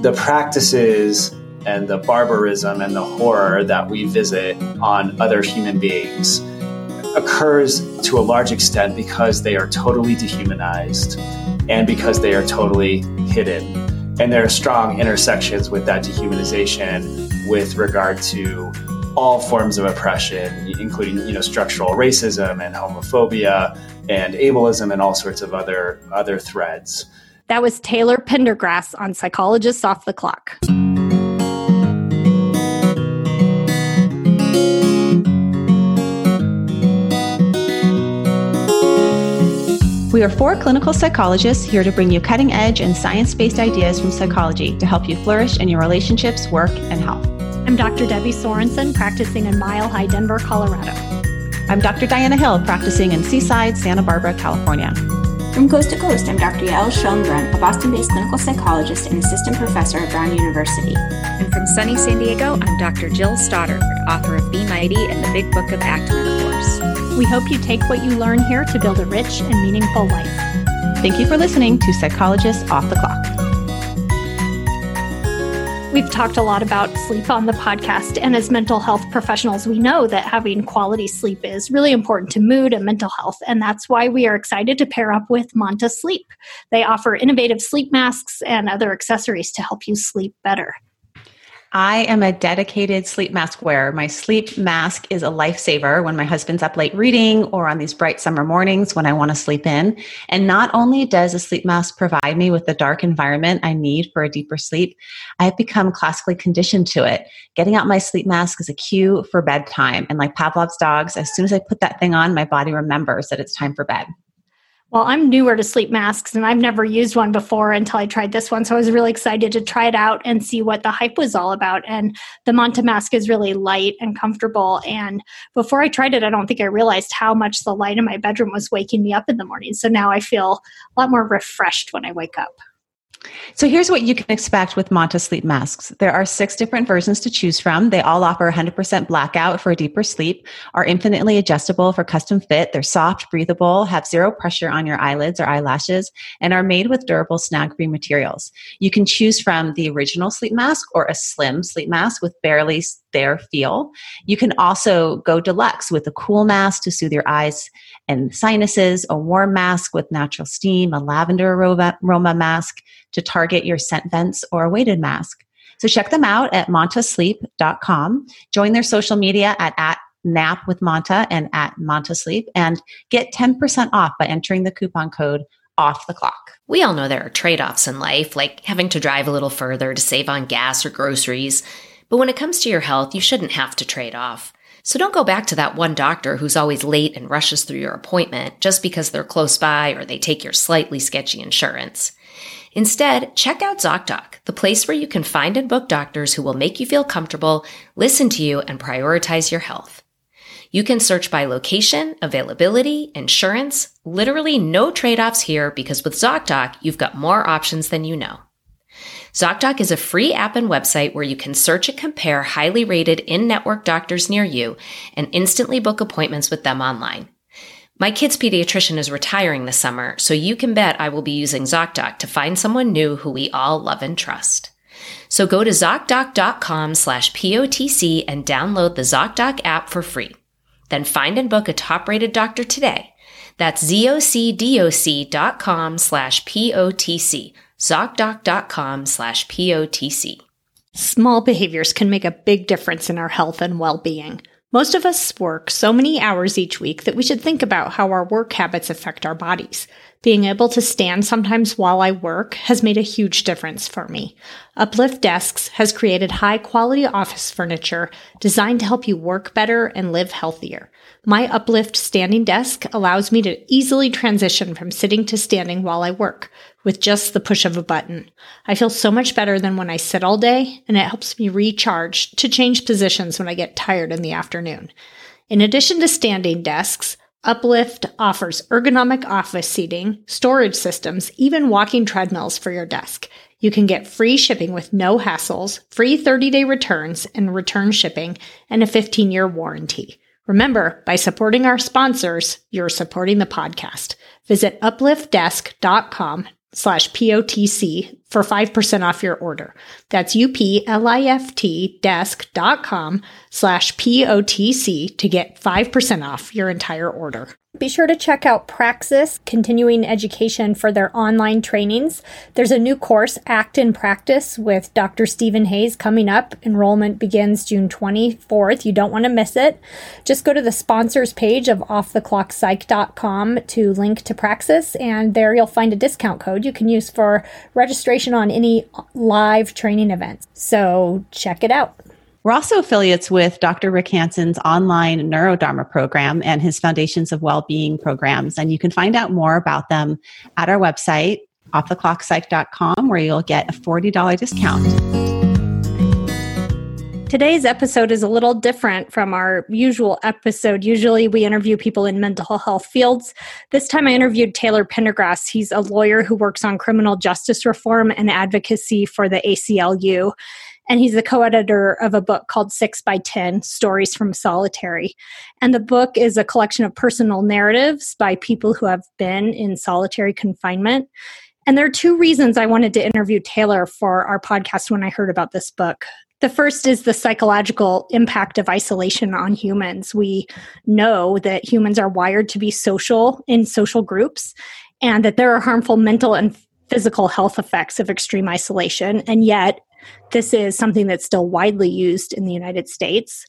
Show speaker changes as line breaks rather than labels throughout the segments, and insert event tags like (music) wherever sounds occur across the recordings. the practices and the barbarism and the horror that we visit on other human beings occurs to a large extent because they are totally dehumanized and because they are totally hidden. And there are strong intersections with that dehumanization with regard to all forms of oppression, including you know structural racism and homophobia and ableism and all sorts of other other threads.
That was Taylor Pendergrass on Psychologists Off the Clock.
We are four clinical psychologists here to bring you cutting edge and science based ideas from psychology to help you flourish in your relationships, work, and health.
I'm Dr. Debbie Sorensen, practicing in Mile High, Denver, Colorado.
I'm Dr. Diana Hill, practicing in Seaside, Santa Barbara, California.
From Coast to Coast, I'm Dr. Yael Schonbrun, a Boston based clinical psychologist and assistant professor at Brown University.
And from sunny San Diego, I'm Dr. Jill Stoddard, author of Be Mighty and the Big Book of Act Metaphors.
We hope you take what you learn here to build a rich and meaningful life.
Thank you for listening to Psychologists Off the Clock.
We've talked a lot about sleep on the podcast, and as mental health professionals, we know that having quality sleep is really important to mood and mental health, and that's why we are excited to pair up with Manta Sleep. They offer innovative sleep masks and other accessories to help you sleep better.
I am a dedicated sleep mask wearer. My sleep mask is a lifesaver when my husband's up late reading or on these bright summer mornings when I want to sleep in. And not only does a sleep mask provide me with the dark environment I need for a deeper sleep, I've become classically conditioned to it. Getting out my sleep mask is a cue for bedtime. And like Pavlov's dogs, as soon as I put that thing on, my body remembers that it's time for bed.
Well, I'm newer to sleep masks and I've never used one before until I tried this one. So I was really excited to try it out and see what the hype was all about. And the Manta mask is really light and comfortable. And before I tried it, I don't think I realized how much the light in my bedroom was waking me up in the morning. So now I feel a lot more refreshed when I wake up.
So here's what you can expect with Manta sleep masks. There are six different versions to choose from. They all offer 100% blackout for a deeper sleep, are infinitely adjustable for custom fit. They're soft, breathable, have zero pressure on your eyelids or eyelashes, and are made with durable snag-free materials. You can choose from the original sleep mask or a slim sleep mask with barely their feel. You can also go deluxe with a cool mask to soothe your eyes and sinuses, a warm mask with natural steam, a lavender aroma, aroma mask to target your scent vents, or a weighted mask. So check them out at mantasleep.com. Join their social media at, at nap with Manta and at Mantasleep and get 10% off by entering the coupon code off the clock.
We all know there are trade offs in life, like having to drive a little further to save on gas or groceries. But when it comes to your health, you shouldn't have to trade off. So don't go back to that one doctor who's always late and rushes through your appointment just because they're close by or they take your slightly sketchy insurance. Instead, check out ZocDoc, the place where you can find and book doctors who will make you feel comfortable, listen to you, and prioritize your health. You can search by location, availability, insurance, literally no trade offs here because with ZocDoc, you've got more options than you know. ZocDoc is a free app and website where you can search and compare highly rated in-network doctors near you and instantly book appointments with them online. My kid's pediatrician is retiring this summer, so you can bet I will be using ZocDoc to find someone new who we all love and trust. So go to ZocDoc.com slash POTC and download the ZocDoc app for free. Then find and book a top rated doctor today. That's zocdoc.com slash POTC ZocDoc.com slash POTC.
Small behaviors can make a big difference in our health and well being. Most of us work so many hours each week that we should think about how our work habits affect our bodies. Being able to stand sometimes while I work has made a huge difference for me. Uplift Desks has created high quality office furniture designed to help you work better and live healthier. My uplift standing desk allows me to easily transition from sitting to standing while I work with just the push of a button. I feel so much better than when I sit all day, and it helps me recharge to change positions when I get tired in the afternoon. In addition to standing desks, Uplift offers ergonomic office seating, storage systems, even walking treadmills for your desk. You can get free shipping with no hassles, free 30 day returns and return shipping, and a 15 year warranty. Remember, by supporting our sponsors, you're supporting the podcast. Visit upliftdesk.com slash POTC for 5% off your order. That's U-P-L-I-F-T desk.com slash POTC to get 5% off your entire order.
Be sure to check out Praxis Continuing Education for their online trainings. There's a new course, Act in Practice, with Dr. Stephen Hayes coming up. Enrollment begins June 24th. You don't want to miss it. Just go to the sponsors page of offtheclockpsych.com to link to Praxis, and there you'll find a discount code you can use for registration on any live training events. So check it out.
We're also affiliates with Dr. Rick Hanson's online Neurodharma program and his Foundations of Wellbeing programs. And you can find out more about them at our website, offtheclockpsych.com, where you'll get a $40 discount.
Today's episode is a little different from our usual episode. Usually, we interview people in mental health fields. This time, I interviewed Taylor Pendergrass. He's a lawyer who works on criminal justice reform and advocacy for the ACLU and he's the co-editor of a book called Six by Ten: Stories from Solitary. And the book is a collection of personal narratives by people who have been in solitary confinement. And there are two reasons I wanted to interview Taylor for our podcast when I heard about this book. The first is the psychological impact of isolation on humans. We know that humans are wired to be social in social groups and that there are harmful mental and physical health effects of extreme isolation. And yet, this is something that's still widely used in the United States.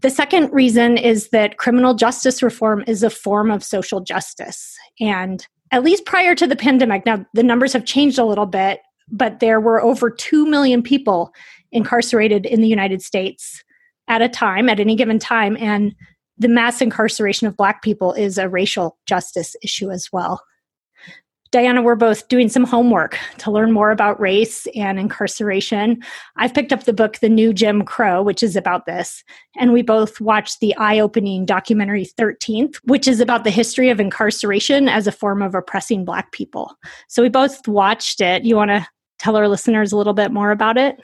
The second reason is that criminal justice reform is a form of social justice. And at least prior to the pandemic, now the numbers have changed a little bit, but there were over 2 million people incarcerated in the United States at a time, at any given time. And the mass incarceration of Black people is a racial justice issue as well. Diana, we're both doing some homework to learn more about race and incarceration. I've picked up the book, The New Jim Crow, which is about this. And we both watched the eye opening documentary 13th, which is about the history of incarceration as a form of oppressing Black people. So we both watched it. You want to tell our listeners a little bit more about it?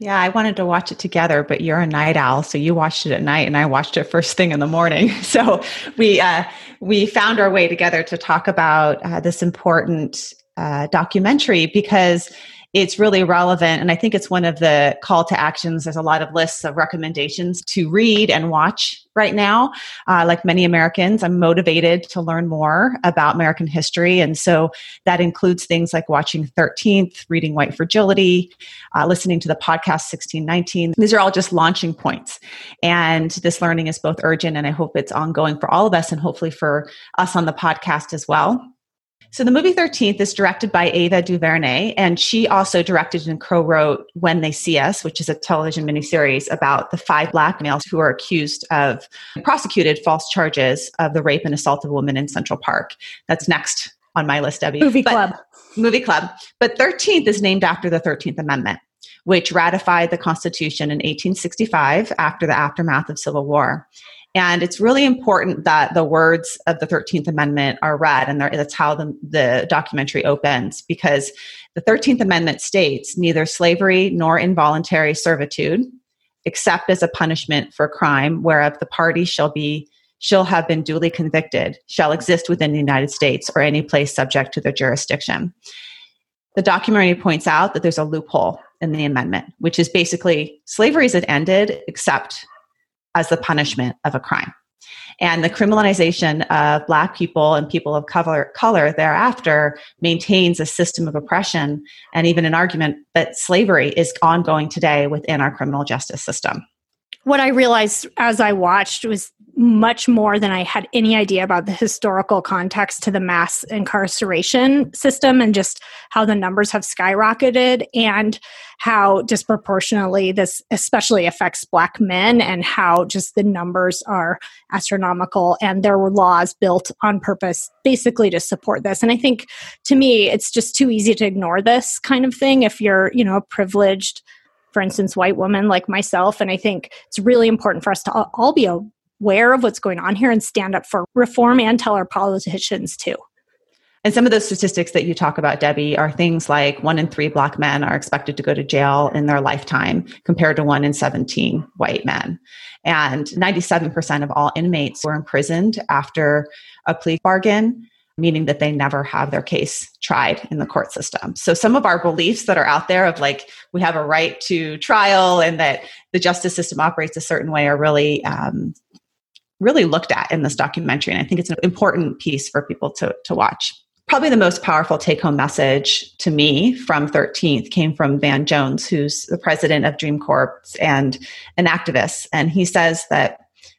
Yeah, I wanted to watch it together, but you're a night owl, so you watched it at night, and I watched it first thing in the morning. (laughs) So we uh, we found our way together to talk about uh, this important uh, documentary because it's really relevant. And I think it's one of the call to actions. There's a lot of lists of recommendations to read and watch right now. Uh, like many Americans, I'm motivated to learn more about American history. And so that includes things like watching 13th, reading White Fragility, uh, listening to the podcast 1619. These are all just launching points. And this learning is both urgent and I hope it's ongoing for all of us and hopefully for us on the podcast as well. So the movie 13th is directed by Ava DuVernay, and she also directed and co-wrote When They See Us, which is a television miniseries about the five black males who are accused of prosecuted false charges of the rape and assault of a woman in Central Park. That's next on my list, Debbie.
Movie but, club.
Movie club. But 13th is named after the 13th Amendment, which ratified the Constitution in 1865 after the aftermath of Civil War. And it's really important that the words of the 13th Amendment are read, and that's how the, the documentary opens because the 13th Amendment states neither slavery nor involuntary servitude, except as a punishment for crime whereof the party shall be shall have been duly convicted shall exist within the united states or any place subject to their jurisdiction the documentary points out that there's a loophole in the amendment, which is basically slavery is ended, except as the punishment of a crime. And the criminalization of Black people and people of color, color, thereafter maintains a system of oppression and even an argument that slavery is ongoing today within our criminal justice system.
What I realized as I watched was much more than I had any idea about the historical context to the mass incarceration system and just how the numbers have skyrocketed and how disproportionately this especially affects black men and how just the numbers are astronomical and there were laws built on purpose basically to support this and I think to me it's just too easy to ignore this kind of thing if you're you know a privileged for instance, white woman like myself. And I think it's really important for us to all be aware of what's going on here and stand up for reform and tell our politicians too.
And some of those statistics that you talk about, Debbie, are things like one in three black men are expected to go to jail in their lifetime compared to one in 17 white men. And 97% of all inmates were imprisoned after a plea bargain, meaning that they never have their case tried in the court system. So some of our beliefs that are out there of like we have a right to trial and that the justice system operates a certain way are really um, really looked at in this documentary. And I think it's an important piece for people to, to watch. Probably the most powerful take home message to me from 13th came from Van Jones, who's the president of Dream Corps and an activist. And he says that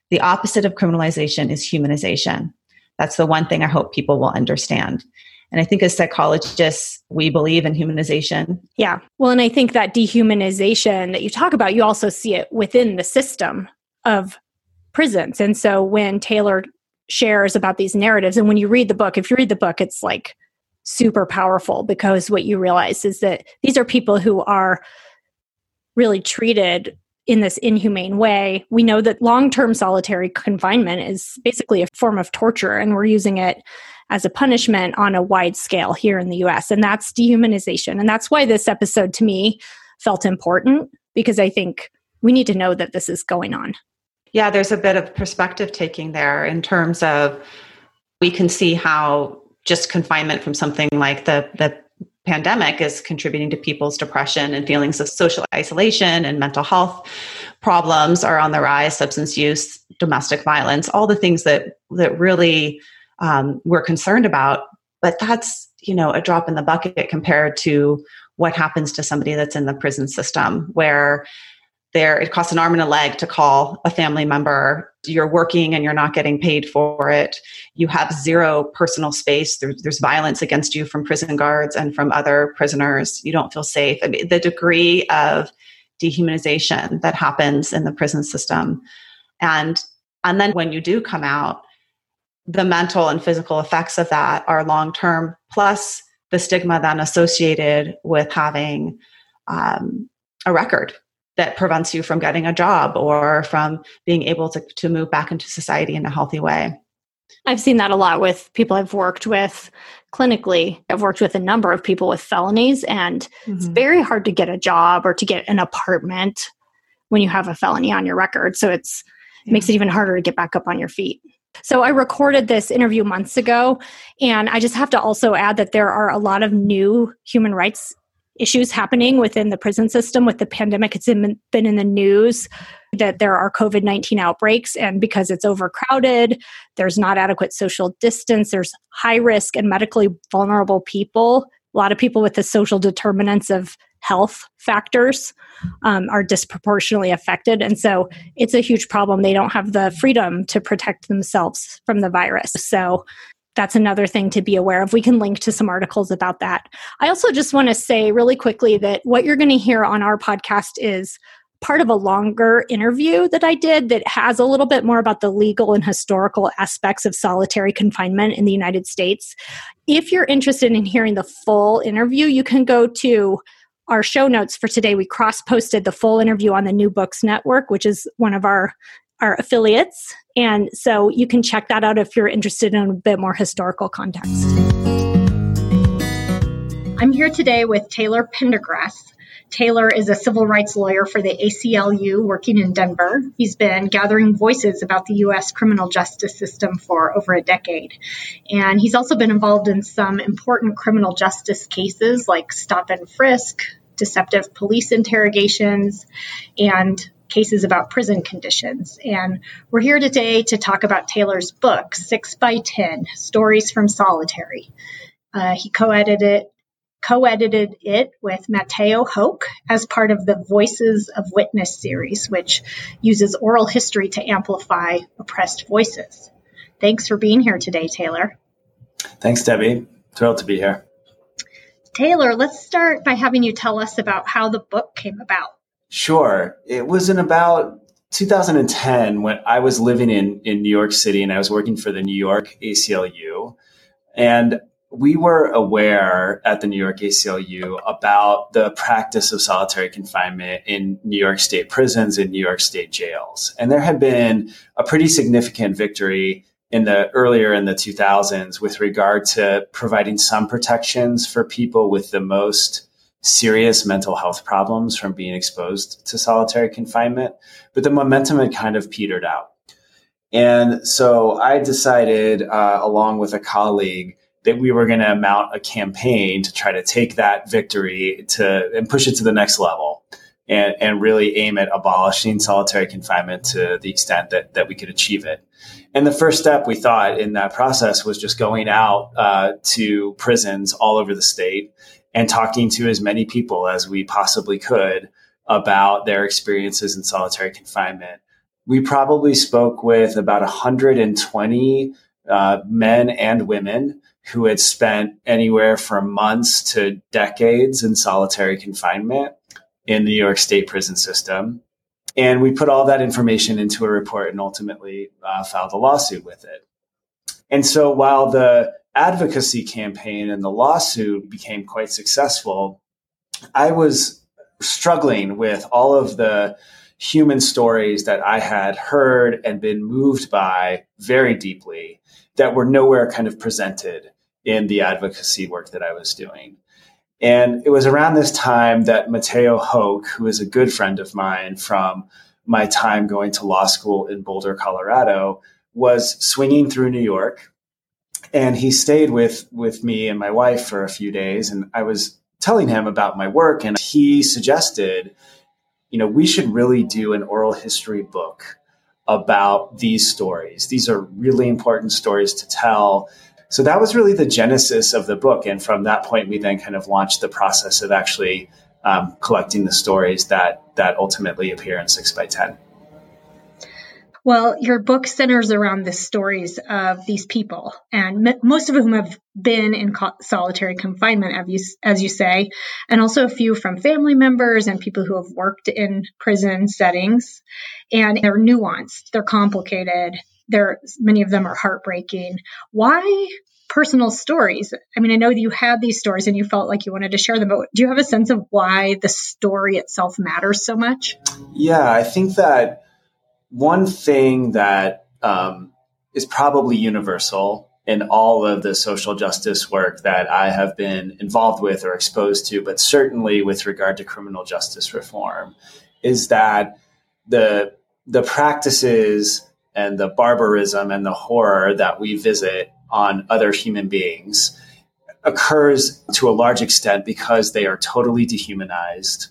the opposite of criminalization is humanization. That's the one thing I hope people will understand. And I think as psychologists, we believe in humanization.
Yeah. Well, and I think that dehumanization that you talk about, you also see it within the system of prisons. And so when Taylor shares about these narratives, and when you read the book, if you read the book, it's like super powerful because what you realize is that these are people who are really treated in this inhumane way. We know that long term solitary confinement is basically a form of torture, and we're using it as a punishment on a wide scale here in the US. And that's dehumanization. And that's why this episode to me felt important because I think we need to know that this is going on.
Yeah, there's a bit of perspective taking there in terms of we can see how just confinement from something like the the pandemic is contributing to people's depression and feelings of social isolation and mental health problems are on the rise substance use domestic violence all the things that that really um, we're concerned about but that's you know a drop in the bucket compared to what happens to somebody that's in the prison system where there it costs an arm and a leg to call a family member you're working and you're not getting paid for it you have zero personal space there's, there's violence against you from prison guards and from other prisoners you don't feel safe I mean, the degree of dehumanization that happens in the prison system and and then when you do come out the mental and physical effects of that are long term plus the stigma then associated with having um, a record that prevents you from getting a job or from being able to, to move back into society in a healthy way.
I've seen that a lot with people I've worked with clinically. I've worked with a number of people with felonies, and mm-hmm. it's very hard to get a job or to get an apartment when you have a felony on your record. So it's yeah. makes it even harder to get back up on your feet. So I recorded this interview months ago, and I just have to also add that there are a lot of new human rights issues happening within the prison system with the pandemic. it has been in the news that there are COVID 19 outbreaks, and because it's overcrowded, there's not adequate social distance, there's high risk and medically vulnerable people. A lot of people with the social determinants of health factors um, are disproportionately affected. And so it's a huge problem. They don't have the freedom to protect themselves from the virus. So that's another thing to be aware of. We can link to some articles about that. I also just want to say really quickly that what you're going to hear on our podcast is part of a longer interview that I did that has a little bit more about the legal and historical aspects of solitary confinement in the United States. If you're interested in hearing the full interview, you can go to our show notes for today. We cross posted the full interview on the New Books Network, which is one of our our affiliates and so you can check that out if you're interested in a bit more historical context. I'm here today with Taylor Pendergrass. Taylor is a civil rights lawyer for the ACLU working in Denver. He's been gathering voices about the U.S. criminal justice system for over a decade. And he's also been involved in some important criminal justice cases like stop and frisk, deceptive police interrogations, and cases about prison conditions. And we're here today to talk about Taylor's book, Six by Ten Stories from Solitary. Uh, he co edited co-edited it with Mateo Hoke as part of the Voices of Witness series, which uses oral history to amplify oppressed voices. Thanks for being here today, Taylor.
Thanks, Debbie. Thrilled to be here.
Taylor, let's start by having you tell us about how the book came about.
Sure. It was in about 2010 when I was living in, in New York City and I was working for the New York ACLU. And we were aware at the New York ACLU about the practice of solitary confinement in New York State prisons and New York State jails. And there had been a pretty significant victory in the earlier in the 2000s with regard to providing some protections for people with the most serious mental health problems from being exposed to solitary confinement, but the momentum had kind of petered out. And so I decided, uh, along with a colleague, that we were going to mount a campaign to try to take that victory to and push it to the next level. And, and, really aim at abolishing solitary confinement to the extent that, that we could achieve it. And the first step we thought in that process was just going out uh, to prisons all over the state and talking to as many people as we possibly could about their experiences in solitary confinement. We probably spoke with about 120 uh, men and women who had spent anywhere from months to decades in solitary confinement in the New York State prison system. And we put all that information into a report and ultimately uh, filed a lawsuit with it. And so while the advocacy campaign and the lawsuit became quite successful, I was struggling with all of the human stories that I had heard and been moved by very deeply that were nowhere kind of presented in the advocacy work that I was doing. And it was around this time that Mateo Hoke, who is a good friend of mine from my time going to law school in Boulder, Colorado, was swinging through New York and he stayed with with me and my wife for a few days and i was telling him about my work and he suggested you know we should really do an oral history book about these stories these are really important stories to tell so that was really the genesis of the book and from that point we then kind of launched the process of actually um, collecting the stories that that ultimately appear in 6 by 10
well, your book centers around the stories of these people, and m- most of whom have been in co- solitary confinement, as you, as you say, and also a few from family members and people who have worked in prison settings. And they're nuanced, they're complicated. There, many of them are heartbreaking. Why personal stories. I mean, I know that you had these stories and you felt like you wanted to share them, but do you have a sense of why the story itself matters so much?
Yeah, I think that one thing that um, is probably universal in all of the social justice work that I have been involved with or exposed to, but certainly with regard to criminal justice reform, is that the the practices and the barbarism and the horror that we visit on other human beings occurs to a large extent because they are totally dehumanized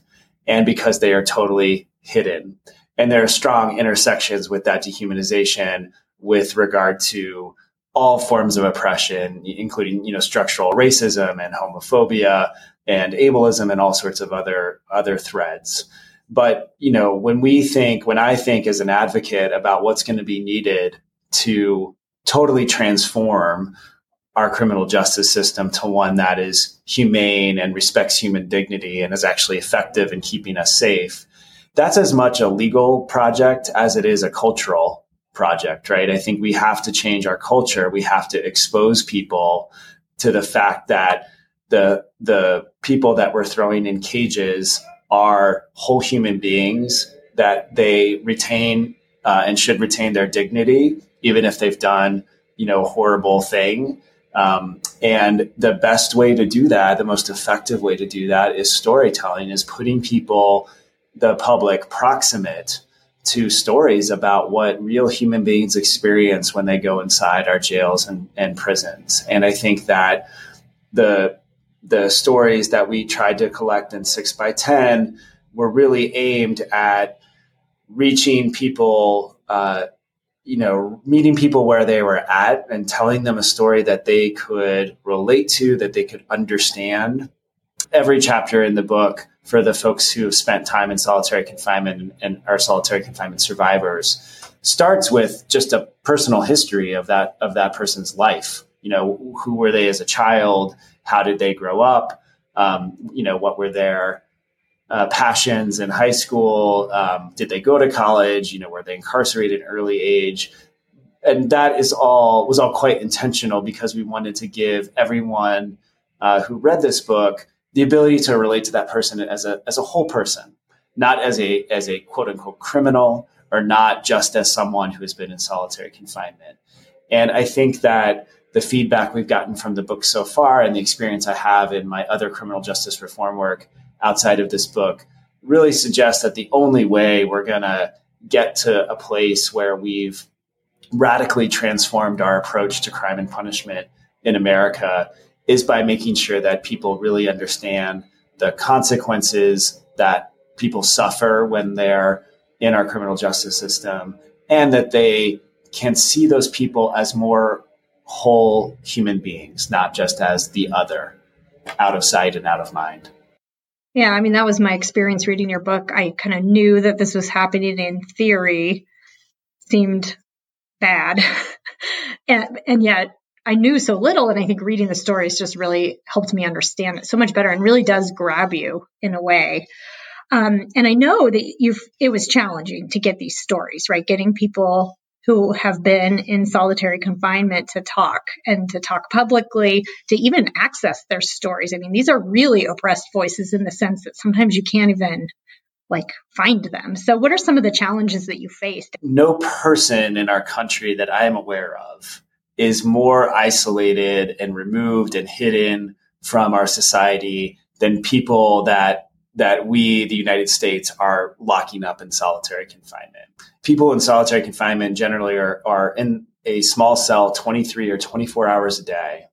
and because they are totally hidden. And there are strong intersections with that dehumanization with regard to all forms of oppression, including you know structural racism and homophobia and ableism and all sorts of other other threads. But you know when we think, when I think as an advocate about what's going to be needed to totally transform our criminal justice system to one that is humane and respects human dignity and is actually effective in keeping us safe that's as much a legal project as it is a cultural project, right? I think we have to change our culture. We have to expose people to the fact that the the people that we're throwing in cages are whole human beings that they retain uh, and should retain their dignity even if they've done you know a horrible thing um, and the best way to do that the most effective way to do that is storytelling is putting people the public proximate to stories about what real human beings experience when they go inside our jails and, and prisons. And I think that the the stories that we tried to collect in six by ten were really aimed at reaching people, uh, you know, meeting people where they were at and telling them a story that they could relate to, that they could understand, every chapter in the book for the folks who have spent time in solitary confinement and are solitary confinement survivors starts with just a personal history of that of that person's life. You know, who were they as a child? How did they grow up? Um, you know, what were their uh, passions in high school? Um, did they go to college? You know, were they incarcerated in early age? And that is all was all quite intentional because we wanted to give everyone uh, who read this book the ability to relate to that person as a as a whole person, not as a as a quote unquote criminal or not just as someone who has been in solitary confinement. And I think that the feedback we've gotten from the book so far and the experience I have in my other criminal justice reform work outside of this book really suggests that the only way we're going to get to a place where we've radically transformed our approach to crime and punishment in America is by making sure that people really understand the consequences that people suffer when they're in our criminal justice system and that they can see those people as more whole human beings, not just as the other, out of sight and out of mind.
Yeah, I mean, that was my experience reading your book. I kind of knew that this was happening in theory, seemed bad. (laughs) and, and yet I knew so little. And I think reading the stories just really helped me understand it so much better and really does grab you in a way. Um, and I know that you've, it was challenging to get these stories, right? Getting people who have been in solitary confinement to talk and to talk publicly, to even access their stories. I mean, these are really oppressed voices in the sense that sometimes you can't even like find them. So what are some of the challenges that you faced?
No person in our country that I am aware of is more isolated and removed and hidden from our society than people that that we, the United States, are locking up in solitary confinement. People in solitary confinement generally are, are in a small cell 23 or 24 hours a day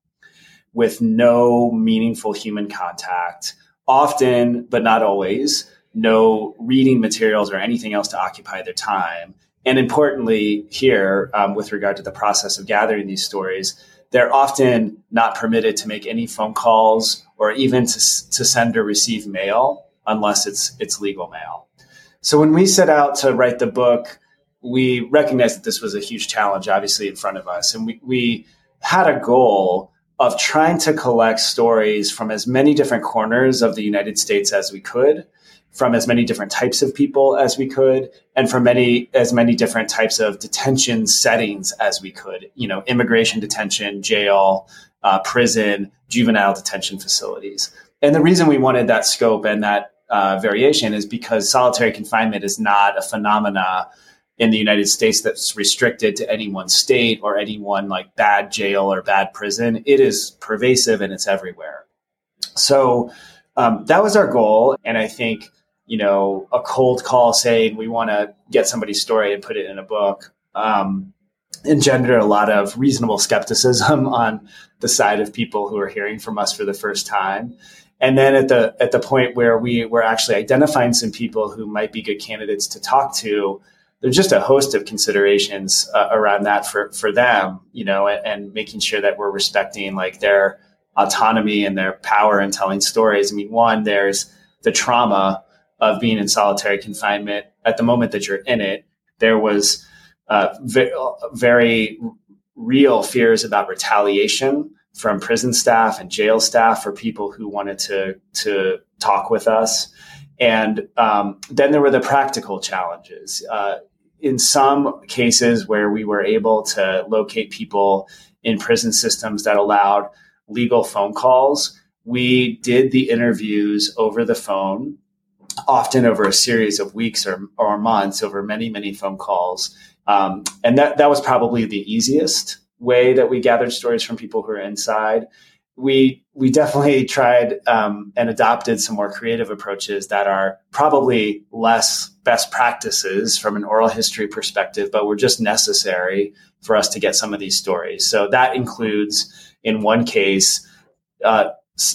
with no meaningful human contact, often, but not always, no reading materials or anything else to occupy their time. And importantly, here, um, with regard to the process of gathering these stories, they're often not permitted to make any phone calls or even to, to send or receive mail unless it's, it's legal mail. So when we set out to write the book, we recognized that this was a huge challenge, obviously, in front of us. And we, we had a goal of trying to collect stories from as many different corners of the United States as we could from as many different types of people as we could and from many as many different types of detention settings as we could you know immigration detention jail uh, prison juvenile detention facilities and the reason we wanted that scope and that uh, variation is because solitary confinement is not a phenomena in the united states that's restricted to any one state or any one like bad jail or bad prison it is pervasive and it's everywhere so um, that was our goal and i think you know, a cold call saying we want to get somebody's story and put it in a book um, engendered a lot of reasonable skepticism (laughs) on the side of people who are hearing from us for the first time. And then at the at the point where we were actually identifying some people who might be good candidates to talk to, there's just a host of considerations uh, around that for for them, you know, and, and making sure that we're respecting like their autonomy and their power in telling stories. I mean, one, there's the trauma of being in solitary confinement at the moment that you're in it. There was uh, ve- very real fears about retaliation from prison staff and jail staff for people who wanted to to talk with us. And um, then there were the practical challenges. Uh, in some cases where we were able to locate people in prison systems that allowed legal phone calls, we did the interviews over the phone often over a series of weeks or, or months over many, many phone calls. Um, and that, that was probably the easiest way that we gathered stories from people who are inside. We, we definitely (laughs) tried um, and adopted some more creative approaches that are probably less best practices from an oral history perspective, but were just necessary for us to get some of these stories. So that includes, in one case, uh,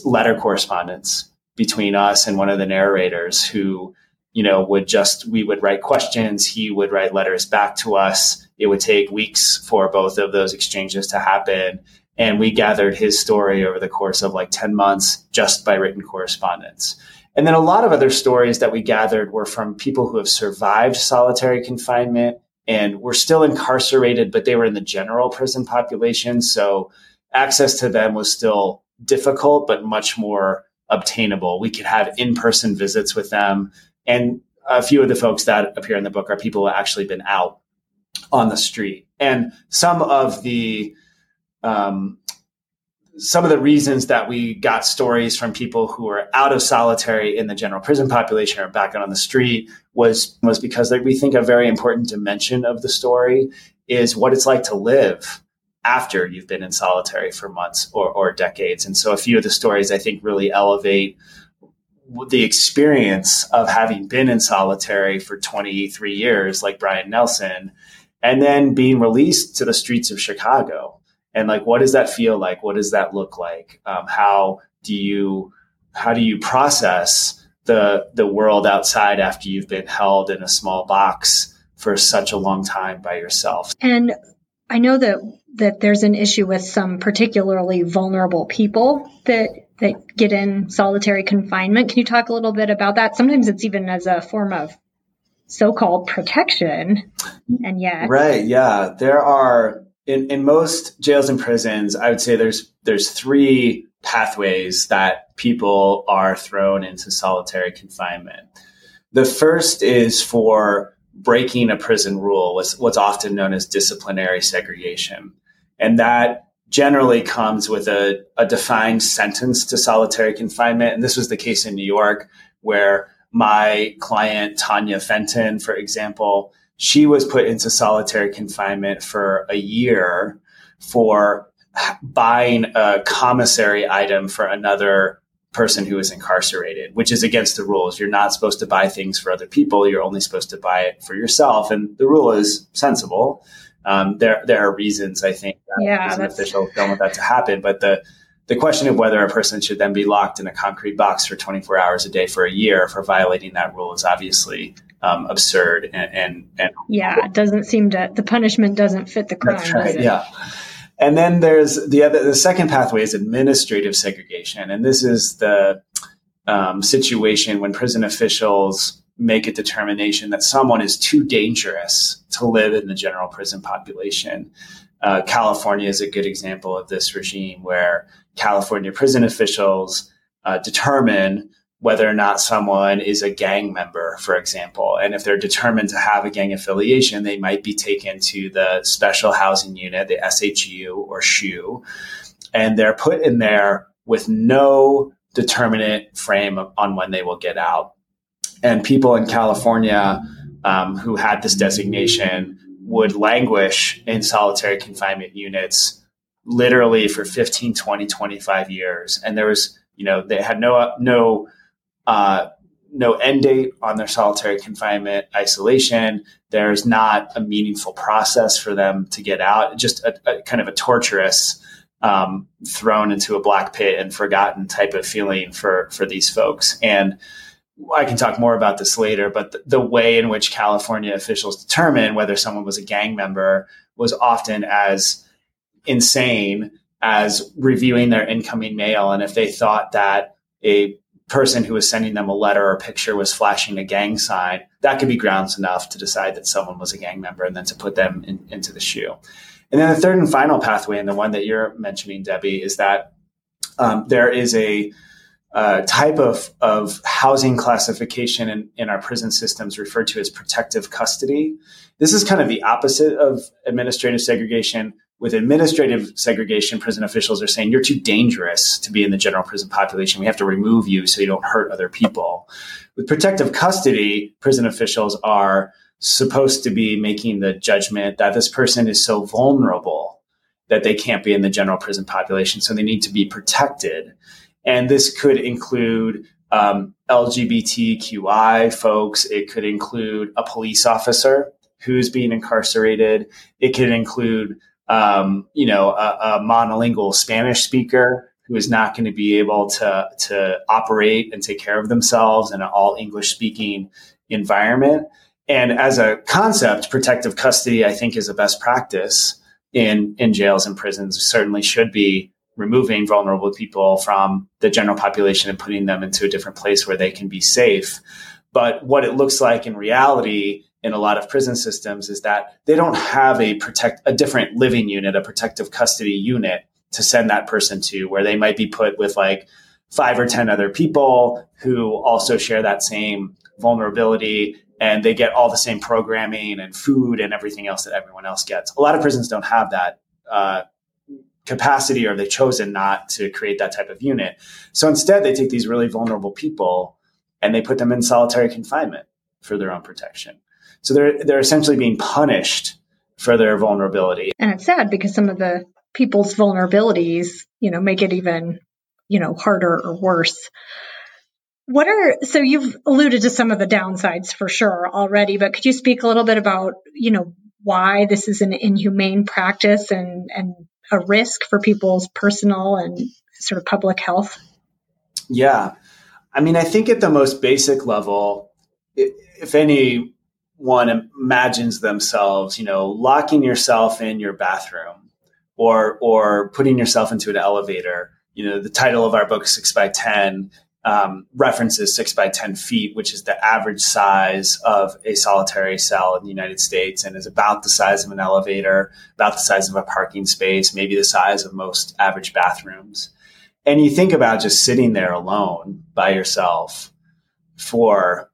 letter correspondence between us and one of the narrators who you know would just we would write questions he would write letters back to us it would take weeks for both of those exchanges to happen and we gathered his story over the course of like 10 months just by written correspondence and then a lot of other stories that we gathered were from people who have survived solitary confinement and were still incarcerated but they were in the general prison population so access to them was still difficult but much more obtainable. We could have in person visits with them. And a few of the folks that appear in the book are people who have actually been out on the street. And some of the um, some of the reasons that we got stories from people who were out of solitary in the general prison population or back out on the street was was because we think a very important dimension of the story is what it's like to live after you've been in solitary for months or, or decades. And so a few of the stories I think really elevate the experience of having been in solitary for 23 years, like Brian Nelson, and then being released to the streets of Chicago. And like, what does that feel like? What does that look like? Um, how do you how do you process the the world outside after you've been held in a small box for such a long time by yourself?
And I know that that there's an issue with some particularly vulnerable people that that get in solitary confinement. Can you talk a little bit about that? Sometimes it's even as a form of so-called protection, and yet
right, yeah, there are in in most jails and prisons. I would say there's there's three pathways that people are thrown into solitary confinement. The first is for breaking a prison rule, what's, what's often known as disciplinary segregation. And that generally comes with a, a defined sentence to solitary confinement. And this was the case in New York, where my client, Tanya Fenton, for example, she was put into solitary confinement for a year for buying a commissary item for another person who is incarcerated, which is against the rules. You're not supposed to buy things for other people. You're only supposed to buy it for yourself. And the rule is sensible. Um, there, there are reasons I think that yeah, an official don't want that to happen, but the the question of whether a person should then be locked in a concrete box for 24 hours a day for a year for violating that rule is obviously um, absurd
and, and, and yeah, it doesn't seem to the punishment doesn't fit the crime. Right,
yeah. And then there's the other the second pathway is administrative segregation, and this is the um, situation when prison officials make a determination that someone is too dangerous to live in the general prison population. Uh, California is a good example of this regime where California prison officials uh, determine whether or not someone is a gang member, for example. And if they're determined to have a gang affiliation, they might be taken to the special housing unit, the SHU or SHU, and they're put in there with no determinate frame on when they will get out and people in California um, who had this designation would languish in solitary confinement units literally for 15 20 25 years and there was you know they had no no uh, no end date on their solitary confinement isolation there's not a meaningful process for them to get out just a, a kind of a torturous um, thrown into a black pit and forgotten type of feeling for for these folks and I can talk more about this later, but the, the way in which California officials determine whether someone was a gang member was often as insane as reviewing their incoming mail. And if they thought that a person who was sending them a letter or a picture was flashing a gang sign, that could be grounds enough to decide that someone was a gang member and then to put them in, into the SHU. And then the third and final pathway, and the one that you're mentioning, Debbie, is that um, there is a uh, type of, of housing classification in, in our prison systems referred to as protective custody. This is kind of the opposite of administrative segregation. With administrative segregation, prison officials are saying you're too dangerous to be in the general prison population. We have to remove you so you don't hurt other people. With protective custody, prison officials are supposed to be making the judgment that this person is so vulnerable that they can't be in the general prison population. So they need to be protected. And this could include um, LGBTQI folks. It could include a police officer who's being incarcerated. It could include, um, you know, a, a monolingual Spanish speaker who is not going to be able to to operate and take care of themselves in an all English speaking environment. And as a concept, protective custody, I think, is a best practice in in jails and prisons. Certainly should be removing vulnerable people from the general population and putting them into a different place where they can be safe. But what it looks like in reality in a lot of prison systems is that they don't have a protect a different living unit, a protective custody unit to send that person to where they might be put with like five or 10 other people who also share that same vulnerability and they get all the same programming and food and everything else that everyone else gets. A lot of prisons don't have that uh, capacity or they've chosen not to create that type of unit. So instead, they take these really vulnerable people and they put them in solitary confinement for their own protection. So they're they're essentially being punished for their vulnerability.
And it's sad because some of the people's vulnerabilities, you know, make it even, you know, harder or worse. What are so you've alluded to some of the downsides for sure already, but could you speak a little bit about, you know, why this is an inhumane practice and and a risk for people's personal and sort of public health?
Yeah. I mean, I think at the most basic level, if anyone imagines themselves, you know, locking yourself in your bathroom or or putting yourself into an elevator, you know, the title of our book, Six by Ten, um, references six by 10 feet, which is the average size of a solitary cell in the United States and is about the size of an elevator, about the size of a parking space, maybe the size of most average bathrooms. And you think about just sitting there alone by yourself for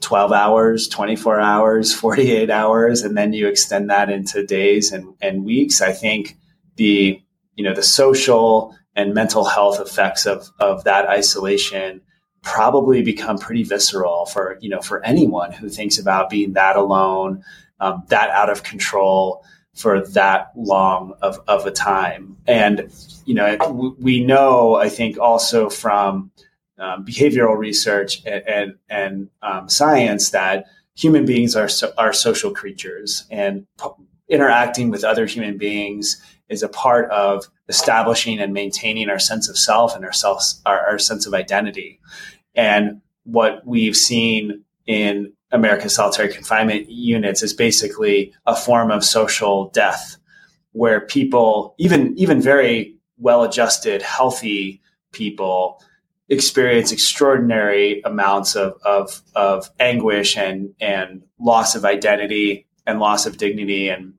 12 hours, 24 hours, (laughs) 48 hours, and then you extend that into days and, and weeks. I think the, you know, the social and mental health effects of, of that isolation probably become pretty visceral for you know for anyone who thinks about being that alone um, that out of control for that long of, of a time and you know we know i think also from um, behavioral research and and, and um, science that human beings are so, are social creatures and p- interacting with other human beings is a part of establishing and maintaining our sense of self and our, self, our, our sense of identity. And what we've seen in America's solitary confinement units is basically a form of social death where people, even, even very well adjusted, healthy people, experience extraordinary amounts of, of, of anguish and, and loss of identity and loss of dignity and,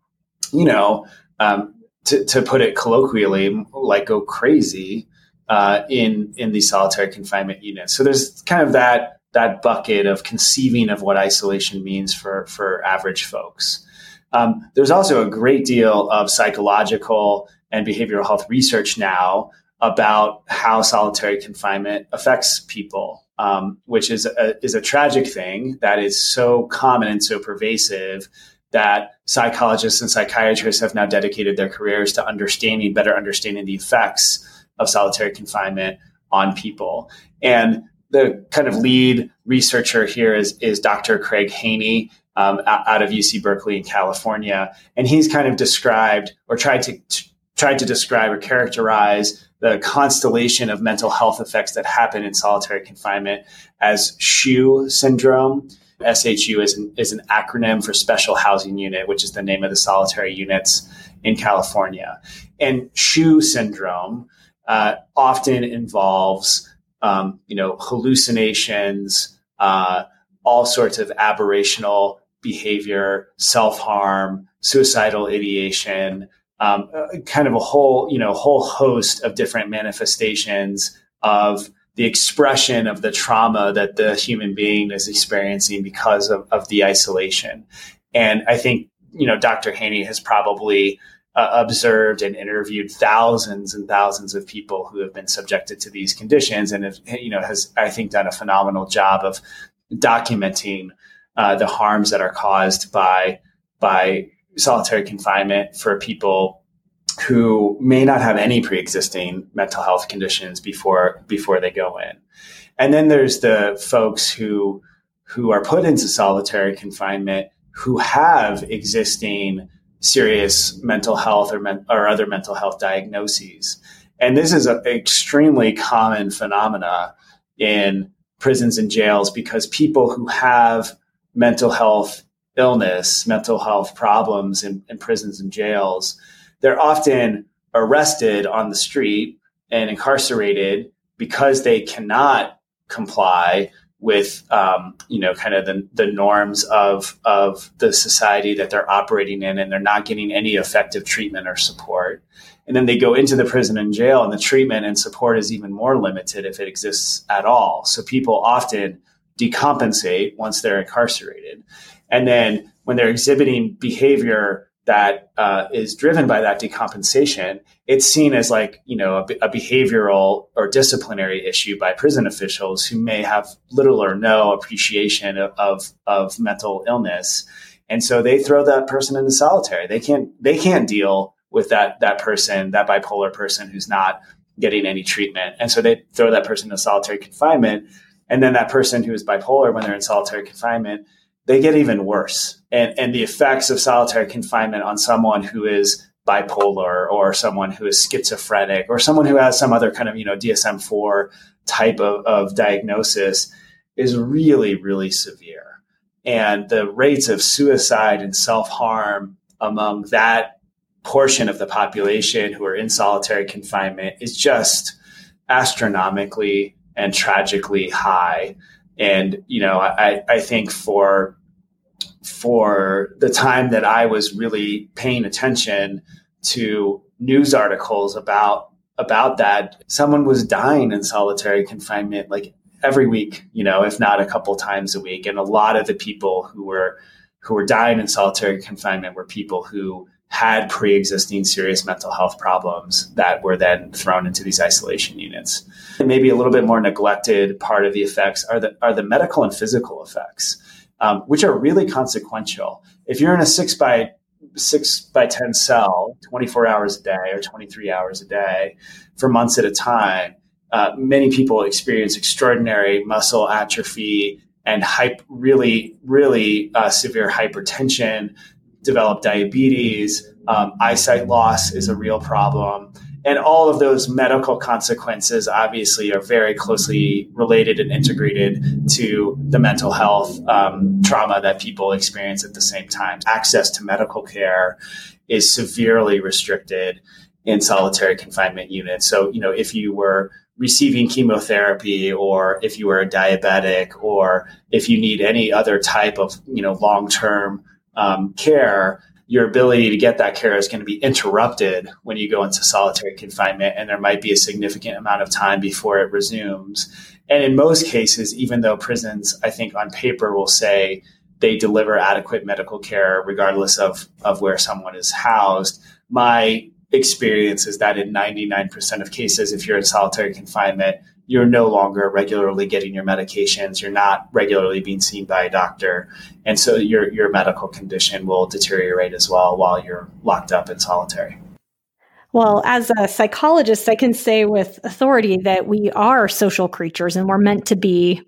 you know, um, to, to put it colloquially, like go crazy uh, in in these solitary confinement units. So there's kind of that that bucket of conceiving of what isolation means for for average folks. Um, there's also a great deal of psychological and behavioral health research now about how solitary confinement affects people, um, which is a, is a tragic thing that is so common and so pervasive that psychologists and psychiatrists have now dedicated their careers to understanding, better understanding the effects of solitary confinement on people. And the kind of lead researcher here is, is Dr. Craig Haney um, out of UC Berkeley in California. And he's kind of described or tried to, t- tried to describe or characterize the constellation of mental health effects that happen in solitary confinement as SHU syndrome, SHU is an, is an acronym for Special Housing Unit, which is the name of the solitary units in California. And SHU syndrome uh, often involves, um, you know, hallucinations, uh, all sorts of aberrational behavior, self harm, suicidal ideation, um, uh, kind of a whole, you know, whole host of different manifestations of the expression of the trauma that the human being is experiencing because of, of the isolation. And I think, you know, Dr. Haney has probably uh, observed and interviewed thousands and thousands of people who have been subjected to these conditions and have, you know, has, I think, done a phenomenal job of documenting uh, the harms that are caused by, by solitary confinement for people who may not have any pre-existing mental health conditions before before they go in. And then there's the folks who who are put into solitary confinement who have existing serious mental health or, men, or other mental health diagnoses. And this is an extremely common phenomena in prisons and jails because people who have mental health illness, mental health problems in, in prisons and jails, they're often arrested on the street and incarcerated because they cannot comply with um, you know kind of the, the norms of of the society that they're operating in and they're not getting any effective treatment or support and then they go into the prison and jail and the treatment and support is even more limited if it exists at all so people often decompensate once they're incarcerated and then when they're exhibiting behavior that uh, is driven by that decompensation, it's seen as like you know a, a, behavioral or disciplinary issue by prison officials who may have little or no appreciation of, of, of mental illness, and so they throw that person into solitary. They can't they can't deal with that that person that bipolar person who's not getting any treatment, and so they throw that person into solitary confinement, and then that person who is bipolar when they're in solitary confinement they get even worse. And, and the effects of solitary confinement on someone who is bipolar or someone who is schizophrenic or someone who has some other kind of, you know, DSM 4 type of, of diagnosis is really, really severe. And the rates of suicide and self harm among that portion of the population who are in solitary confinement is just astronomically and tragically high. And you know, I, I think for for the time that I was really paying attention to news articles about about that, someone was dying in solitary confinement like every week, you know, if not a couple times a week. And a lot of the people who were who were dying in solitary confinement were people who had pre-existing serious mental health problems that were then thrown into these isolation units. And maybe a little bit more neglected part of the effects are the are the medical and physical effects, um, which are really consequential. If you're in a six by six by ten cell, 24 hours a day or 23 hours a day for months at a time, uh, many people experience extraordinary muscle atrophy and hype, really, really uh, severe hypertension, develop diabetes. Um, eyesight loss is a real problem. And all of those medical consequences obviously are very closely related and integrated to the mental health um, trauma that people experience at the same time. Access to medical care is severely restricted in solitary confinement units. So, you know, if you were receiving chemotherapy or if you were a diabetic or if you need any other type of, you know, long term um, care, your ability to get that care is going to be interrupted when you go into solitary confinement, and there might be a significant amount of time before it resumes. And in most cases, even though prisons, I think on paper, will say they deliver adequate medical care regardless of, of where someone is housed, my experience is that in 99% of cases, if you're in solitary confinement, you're no longer regularly getting your medications. You're not regularly being seen by a doctor. And so your, your medical condition will deteriorate as well while you're locked up in solitary.
Well, as a psychologist, I can say with authority that we are social creatures and we're meant to be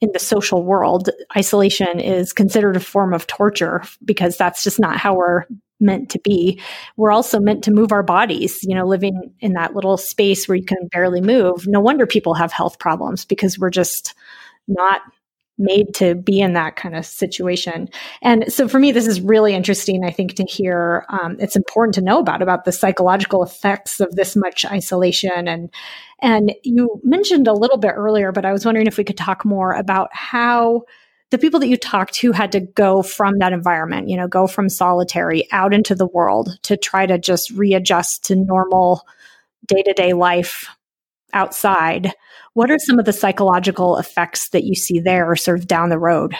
in the social world. Isolation is considered a form of torture because that's just not how we're meant to be. We're also meant to move our bodies, you know, living in that little space where you can barely move. No wonder people have health problems because we're just not made to be in that kind of situation. And so for me, this is really interesting, I think, to hear. Um, it's important to know about, about the psychological effects of this much isolation. And, and you mentioned a little bit earlier, but I was wondering if we could talk more about how – the people that you talked to had to go from that environment, you know, go from solitary out into the world to try to just readjust to normal day to day life outside. What are some of the psychological effects that you see there sort of down the road?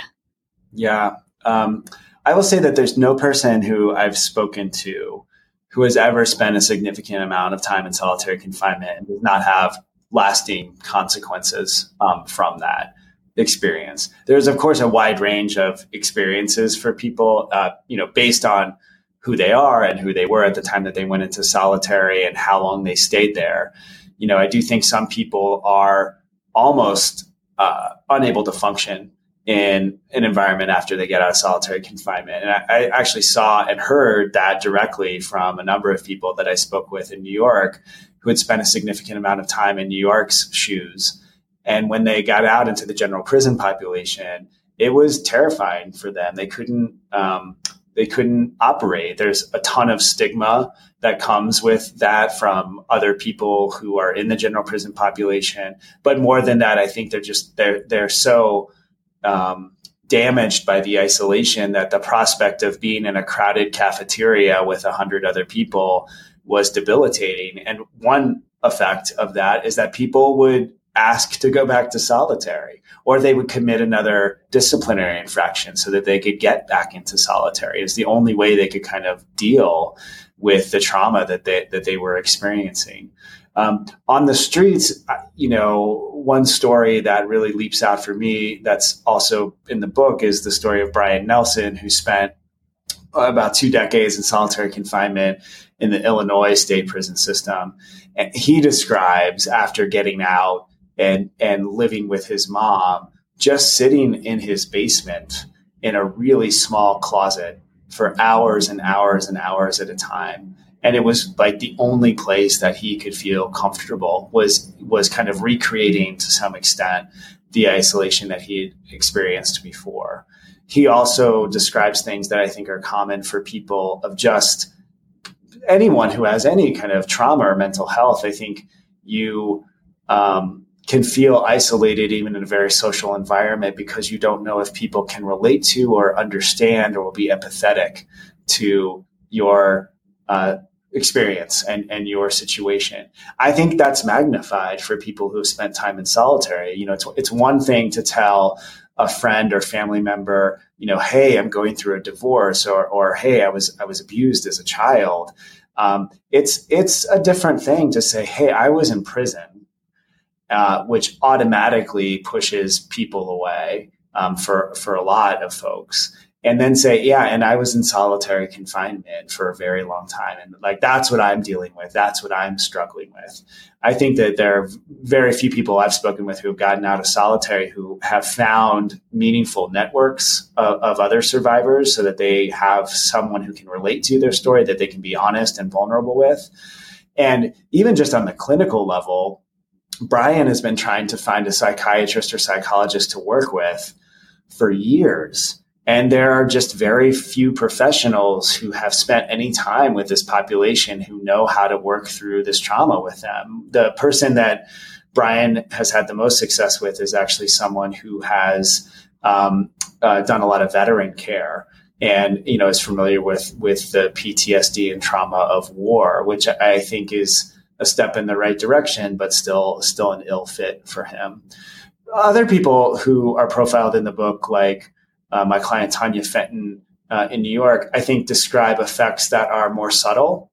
Yeah. Um, I will say that there's no person who I've spoken to who has ever spent a significant amount of time in solitary confinement and does not have lasting consequences um, from that experience. There's of course a wide range of experiences for people, uh, you know, based on who they are and who they were at the time that they went into solitary and how long they stayed there. You know, I do think some people are almost uh, unable to function in an environment after they get out of solitary confinement. And I, I, actually saw and heard that directly from a number of people that I spoke with in New York who had spent a significant amount of time in New York's SHUs and when they got out into the general prison population, it was terrifying for them. They couldn't um, they couldn't operate. There's a ton of stigma that comes with that from other people who are in the general prison population. But more than that, I think they're just they're they're so um, damaged by the isolation that the prospect of being in a crowded cafeteria with a hundred other people was debilitating. And one effect of that is that people would ask to go back to solitary or they would commit another disciplinary infraction so that they could get back into solitary is the only way they could kind of deal with the trauma that they that they were experiencing um, on the streets you know one story that really leaps out for me that's also in the book is the story of brian nelson who spent about two decades in solitary confinement in the illinois state prison system and he describes after getting out and and living with his mom, just sitting in his basement in a really small closet for hours and hours and hours at a time. And it was like the only place that he could feel comfortable was was kind of recreating to some extent the isolation that he had experienced before. He also describes things that I think are common for people of just anyone who has any kind of trauma or mental health. I think you um, can feel isolated even in a very social environment because you don't know if people can relate to or understand or will be empathetic to your uh, experience and, and your situation. I think that's magnified for people who have spent time in solitary. You know, it's, it's one thing to tell a friend or family member, you know, hey, I'm going through a divorce or, or hey, I was, I was abused as a child. Um, it's, it's a different thing to say, hey, I was in prison uh, which automatically pushes people away um, for for a lot of folks. And then say, yeah, and I was in solitary confinement for a very long time, and like that's what I'm dealing with. That's what I'm struggling with. I think that there are very few people I've spoken with who have gotten out of solitary who have found meaningful networks of, of other survivors, so that they have someone who can relate to their story, that they can be honest and vulnerable with. And even just on the clinical level, Brian has been trying to find a psychiatrist or psychologist to work with for years. And there are just very few professionals who have spent any time with this population who know how to work through this trauma with them. The person that Brian has had the most success with is actually someone who has um, uh, done a lot of veteran care and you know is familiar with with the PTSD and trauma of war, which I think is a step in the right direction, but still still an ill fit for him. Other people who are profiled in the book, like uh, my client Tanya Fenton uh, in New York, I think describe effects that are more subtle,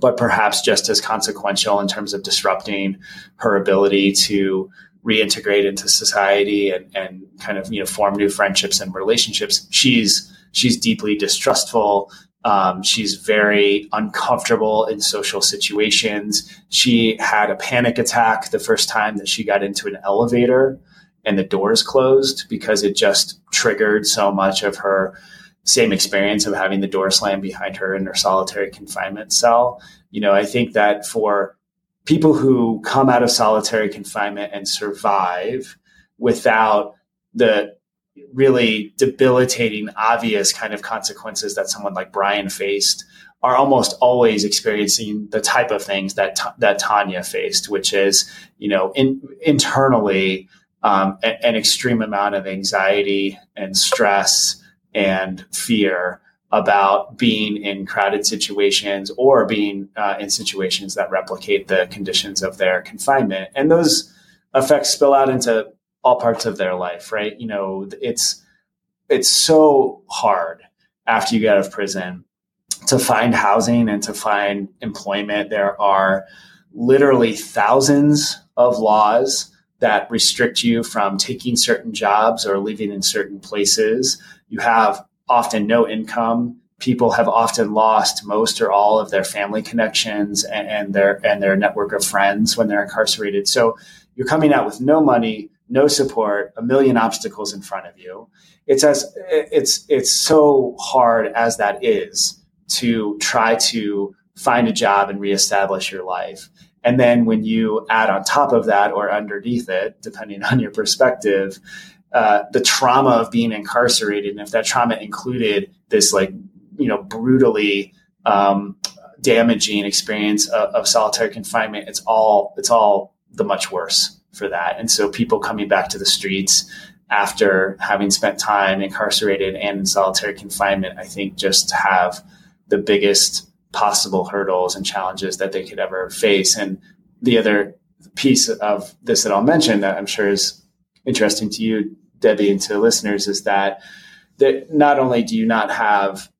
but perhaps just as consequential in terms of disrupting her ability to reintegrate into society and, and kind of you know form new friendships and relationships. She's she's deeply distrustful. Um, she's very uncomfortable in social situations. She had a panic attack the first time that she got into an elevator and the doors closed because it just triggered so much of her same experience of having the door slam behind her in her solitary confinement cell. You know, I think that for people who come out of solitary confinement and survive without the really debilitating, obvious kind of consequences that someone like Brian faced are almost always experiencing the type of things that that Tanya faced, which is you know in, internally um, a, an extreme amount of anxiety and stress and fear about being in crowded situations or being uh, in situations that replicate the conditions of their confinement, and those effects spill out into all parts of their life, right? You know, it's it's so hard after you get out of prison to find housing and to find employment. There are literally thousands of laws that restrict you from taking certain jobs or living in certain places. You have often no income. People have often lost most or all of their family connections and, and their and their network of friends when they're incarcerated. So you're coming out with no money no support, a million obstacles in front of you. It's as it's it's so hard as that is to try to find a job and reestablish your life. And then when you add on top of that or underneath it, depending (laughs) on your perspective, uh, the trauma of being incarcerated, and if that trauma included this like you know brutally um, damaging experience of, of solitary confinement, it's all it's all the much worse for that. And so people coming back to the streets after having spent time incarcerated and in solitary confinement, I think just have the biggest possible hurdles and challenges that they could ever face. And the other piece of this that I'll mention that I'm sure is interesting to you, Debbie, and to listeners is that that not only do you not have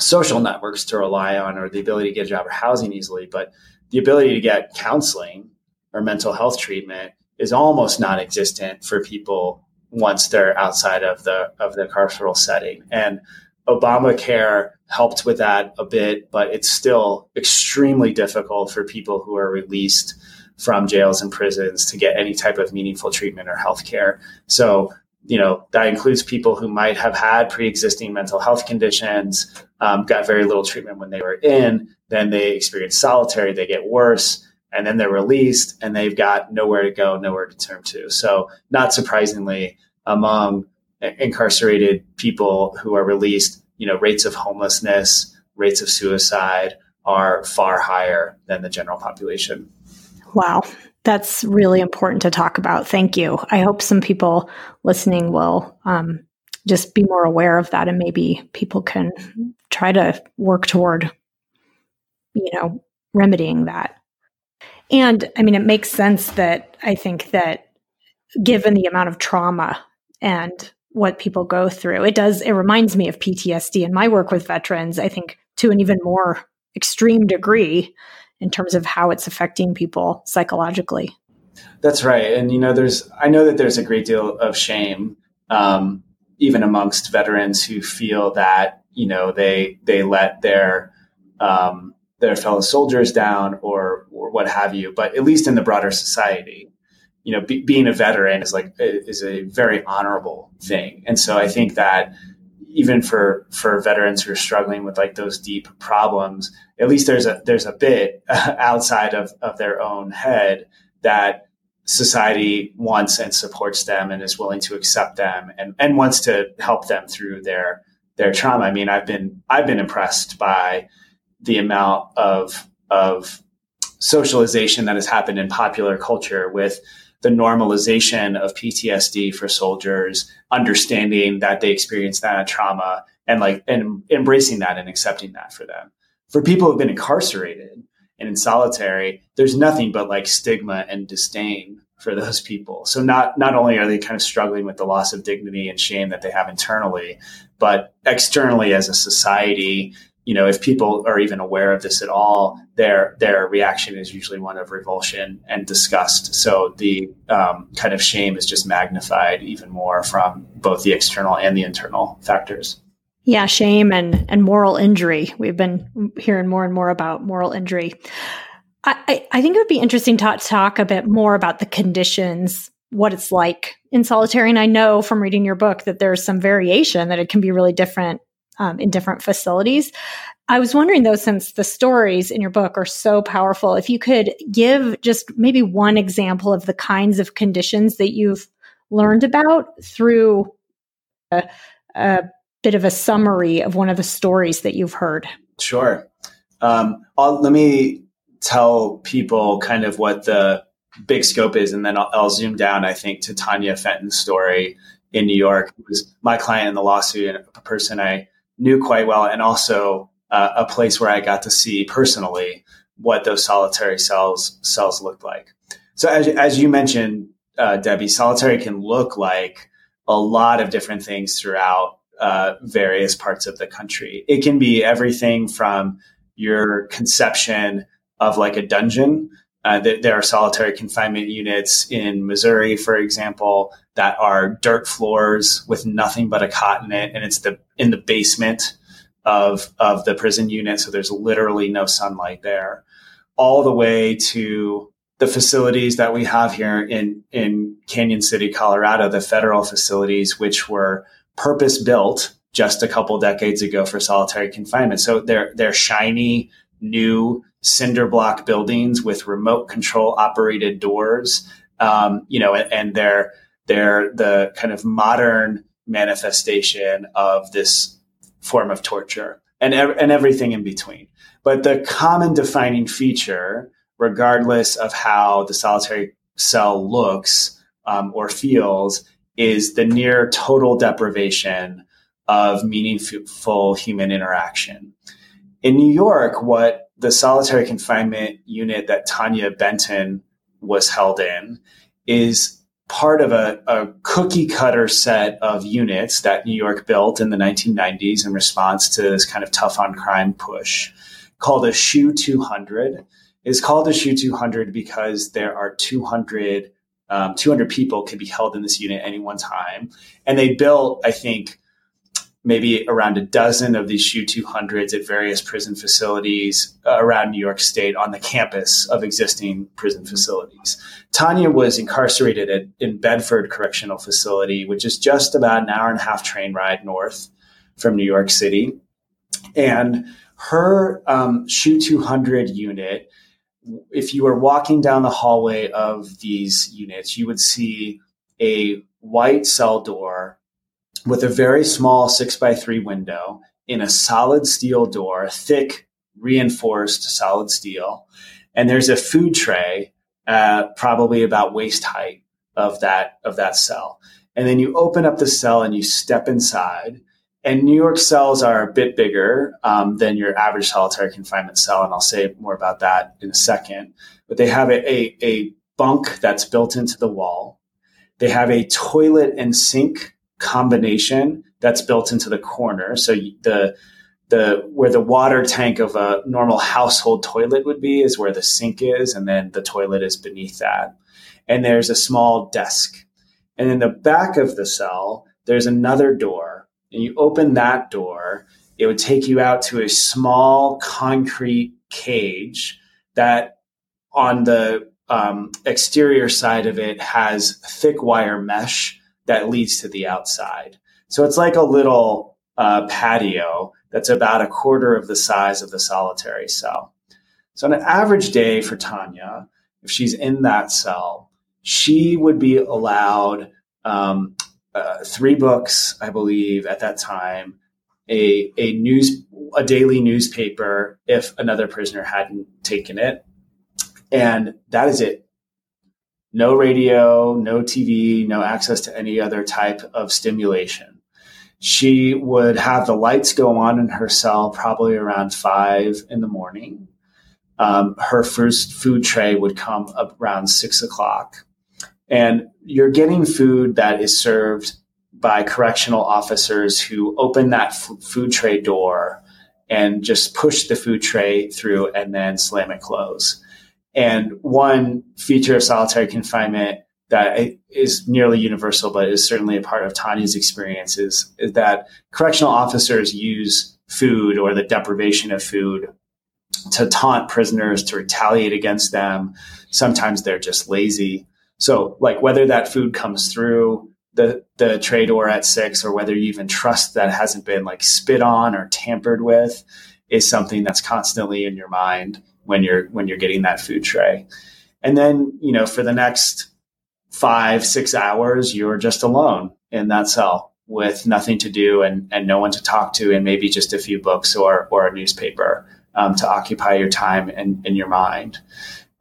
social networks to rely on or the ability to get a job or housing easily, but the ability to get counseling or mental health treatment is almost non-existent for people once they're outside of the of the carceral setting. And Obamacare helped with that a bit, but it's still extremely difficult for people who are released from jails and prisons to get any type of meaningful treatment or health care. So, you know, that includes people who might have had pre existing mental health conditions, um, got very little treatment when they were in, then they experience solitary, they get worse and then they're released and they've got nowhere to go, nowhere to turn to. So, not surprisingly, among incarcerated people who are released, you know, rates of homelessness, rates of suicide are far higher than the general population.
Wow. That's really important to talk about. Thank you. I hope some people listening will um, just be more aware of that and maybe people can try to work toward, you know, remedying that. And I mean, it makes sense that I think that given the amount of trauma and what people go through, it does, it reminds me of PTSD and my work with veterans, I think to an even more extreme degree in terms of how it's affecting people psychologically.
That's right. And, you know, there's, I know that there's a great deal of shame, um, even amongst veterans who feel that, you know, they, they let their, um, their fellow soldiers down or, or what have you, but at least in the broader society, you know, be, being a veteran is like is a very honorable thing, and so I think that even for for veterans who are struggling with like those deep problems, at least there's a there's a bit (laughs) outside of of their own head that society wants and supports them and is willing to accept them and and wants to help them through their their trauma. I mean, I've been I've been impressed by the amount of of socialization that has happened in popular culture with the normalization of PTSD for soldiers, understanding that they experience that trauma and like and embracing that and accepting that for them. For people who've been incarcerated and in solitary, there's nothing but like stigma and disdain for those people. So not not only are they kind of struggling with the loss of dignity and shame that they have internally, but externally as a society, you know, if people are even aware of this at all, their their reaction is usually one of revulsion and disgust. So the um, kind of shame is just magnified even more from both the external and the internal factors.
Yeah, shame and and moral injury. We've been hearing more and more about moral injury. I, I think it would be interesting to talk a bit more about the conditions, what it's like in solitary. And I know from reading your book that there's some variation that it can be really different um, in different facilities. I was wondering though, since the stories in your book are so powerful, if you could give just maybe one example of the kinds of conditions that you've learned about through a, a bit of a summary of one of the stories that you've heard.
Sure. Um, let me tell people kind of what the big scope is, and then I'll, I'll zoom down, I think, to Tanya Fenton's story in New York, who was my client in the lawsuit and a person I knew quite well, and also uh, a place where I got to see personally what those solitary cells cells looked like. So as, as you mentioned, uh, Debbie, solitary can look like a lot of different things throughout uh, various parts of the country. It can be everything from your conception of like a dungeon uh, th- there are solitary confinement units in Missouri, for example, that are dirt floors with nothing but a cot in it, and it's the in the basement of of the prison unit, so there's literally no sunlight there. All the way to the facilities that we have here in in Cañon City, Colorado, the federal facilities, which were purpose built just a couple decades ago for solitary confinement. So they're they're shiny, new, cinder block buildings with remote control operated doors, um, you know, and, and they're they're the kind of modern manifestation of this form of torture and and everything in between. But the common defining feature, regardless of how the solitary cell looks um, or feels, is the near total deprivation of meaningful human interaction. In New York, what the solitary confinement unit that Tanya Fenton was held in is part of a, a cookie cutter set of units that New York built in the 1990s in response to this kind of tough on crime push called a SHU 200. It's called a SHU 200 because there are 200, um, 200 people can be held in this unit any one time. And they built, I think, maybe around a dozen of these SHU 200s at various prison facilities uh, around New York State on the campus of existing prison facilities. Tanya was incarcerated at, in Bedford Correctional Facility, which is just about an hour and a half train ride north from New York City. And her um, SHU 200 unit, if you were walking down the hallway of these units, you would see a white cell door with a very small six by three window in a solid steel door, thick, reinforced solid steel. And there's a food tray, uh, probably about waist height of that, of that cell. And then you open up the cell and you step inside. And New York cells are a bit bigger um, than your average solitary confinement cell. And I'll say more about that in a second. But they have a, a, a bunk that's built into the wall. They have a toilet and sink combination that's built into the corner. So the the where the water tank of a normal household toilet would be is where the sink is, and then the toilet is beneath that. And there's a small desk. And in the back of the cell, there's another door, and you open that door. It would take you out to a small concrete cage that on the um, exterior side of it has thick wire mesh that leads to the outside. So it's like a little uh, patio that's about a quarter of the size of the solitary cell. So on an average day for Tanya, if she's in that cell, she would be allowed um, uh, three books, I believe, at that time, a a news a daily newspaper if another prisoner hadn't taken it, and that is it no radio, no TV, no access to any other type of stimulation. She would have the lights go on in her cell probably around five in the morning. Um, her first food tray would come around six o'clock. And you're getting food that is served by correctional officers who open that f- food tray door and just push the food tray through and then slam it close. And one feature of solitary confinement that is nearly universal, but is certainly a part of Tanya's experiences, is that correctional officers use food or the deprivation of food to taunt prisoners, to retaliate against them. Sometimes they're just lazy. So, like whether that food comes through the the tray door at six, or whether you even trust that hasn't been like spit on or tampered with, is something that's constantly in your mind when you're when you're getting that food tray and then you know for the next five six hours you're just alone in that cell with nothing to do and, and no one to talk to and maybe just a few books or, or a newspaper um, to occupy your time and, in your mind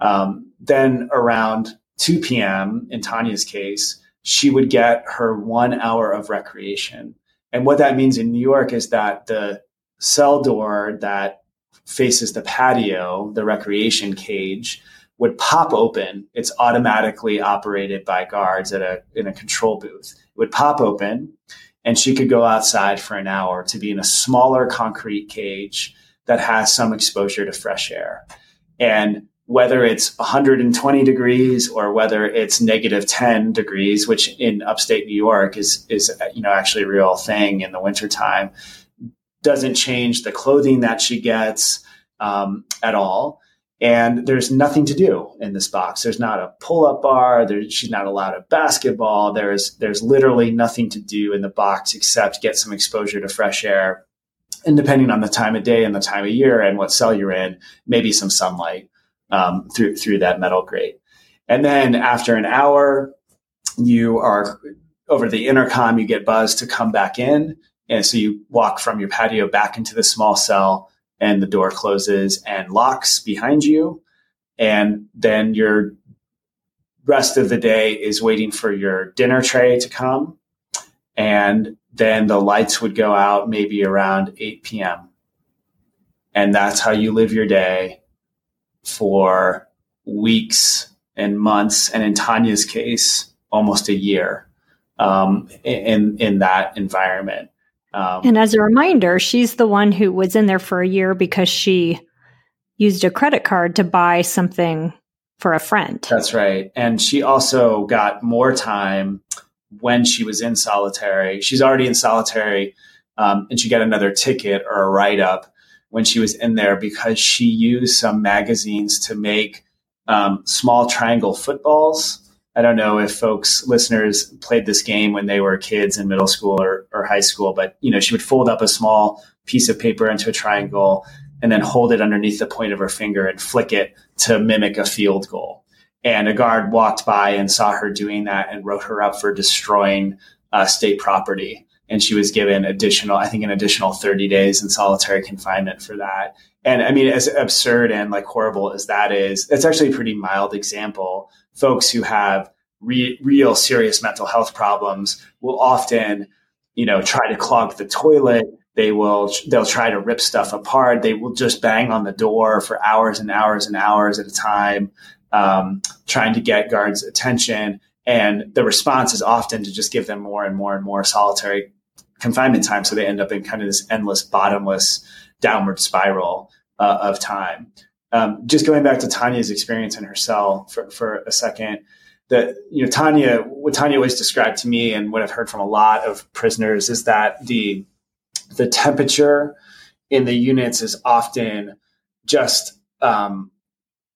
um, then around 2 p.m in tanya's case she would get her one hour of recreation and what that means in new york is that the cell door that faces the patio, the recreation cage, would pop open. It's automatically operated by guards at a in a control booth. It would pop open, and she could go outside for an hour to be in a smaller concrete cage that has some exposure to fresh air. And whether it's 120 degrees or whether it's negative 10 degrees, which in upstate New York is is you know actually a real thing in the wintertime, doesn't change the clothing that she gets um, at all. And there's nothing to do in this box. There's not a pull-up bar. There, she's not allowed a basketball. There's there's literally nothing to do in the box except get some exposure to fresh air, and depending on the time of day and the time of year and what cell you're in, maybe some sunlight um, through through that metal grate. And then after an hour, you are over the intercom. You get buzzed to come back in and so you walk from your patio back into the small cell and the door closes and locks behind you. And then your rest of the day is waiting for your dinner tray to come. And then the lights would go out maybe around 8 p.m. And that's how you live your day for weeks and months. And in Tanya's case, almost a year um, in, in that environment.
Um, and as a reminder, she's the one who was in there for a year because she used a credit card to buy something for a friend.
That's right. And she also got more time when she was in solitary. She's already in solitary, um, and she got another ticket or a write up when she was in there because she used some magazines to make um, small triangle footballs I don't know if folks, listeners, played this game when they were kids in middle school or, or high school, but you know, she would fold up a small piece of paper into a triangle and then hold it underneath the point of her finger and flick it to mimic a field goal. And a guard walked by and saw her doing that and wrote her up for destroying uh, state property. And she was given additional, I think, an additional 30 days in solitary confinement for that. And I mean, as absurd and like horrible as that is, it's actually a pretty mild example folks who have re- real serious mental health problems will often, you know, try to clog the toilet. They will, they'll try to rip stuff apart. They will just bang on the door for hours and hours and hours at a time, um, trying to get guards' attention. And the response is often to just give them more and more and more solitary confinement time. So they end up in kind of this endless, bottomless downward spiral uh, of time. Um, just going back to Tanya's experience in her cell for, for a second, that you know Tanya, what Tanya always described to me, and what I've heard from a lot of prisoners, is that the the temperature in the units is often just um,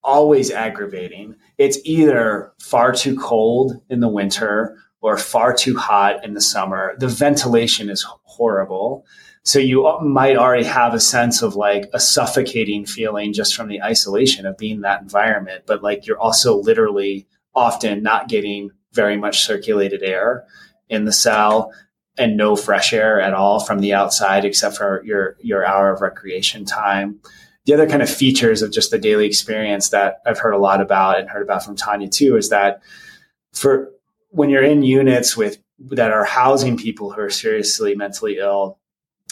always aggravating. It's either far too cold in the winter or far too hot in the summer. The ventilation is horrible. So you might already have a sense of like a suffocating feeling just from the isolation of being in that environment, but like you're also literally often not getting very much circulated air in the cell and no fresh air at all from the outside except for your your hour of recreation time. The other kind of features of just the daily experience that I've heard a lot about and heard about from Tanya too is that for when you're in units with that are housing people who are seriously mentally ill,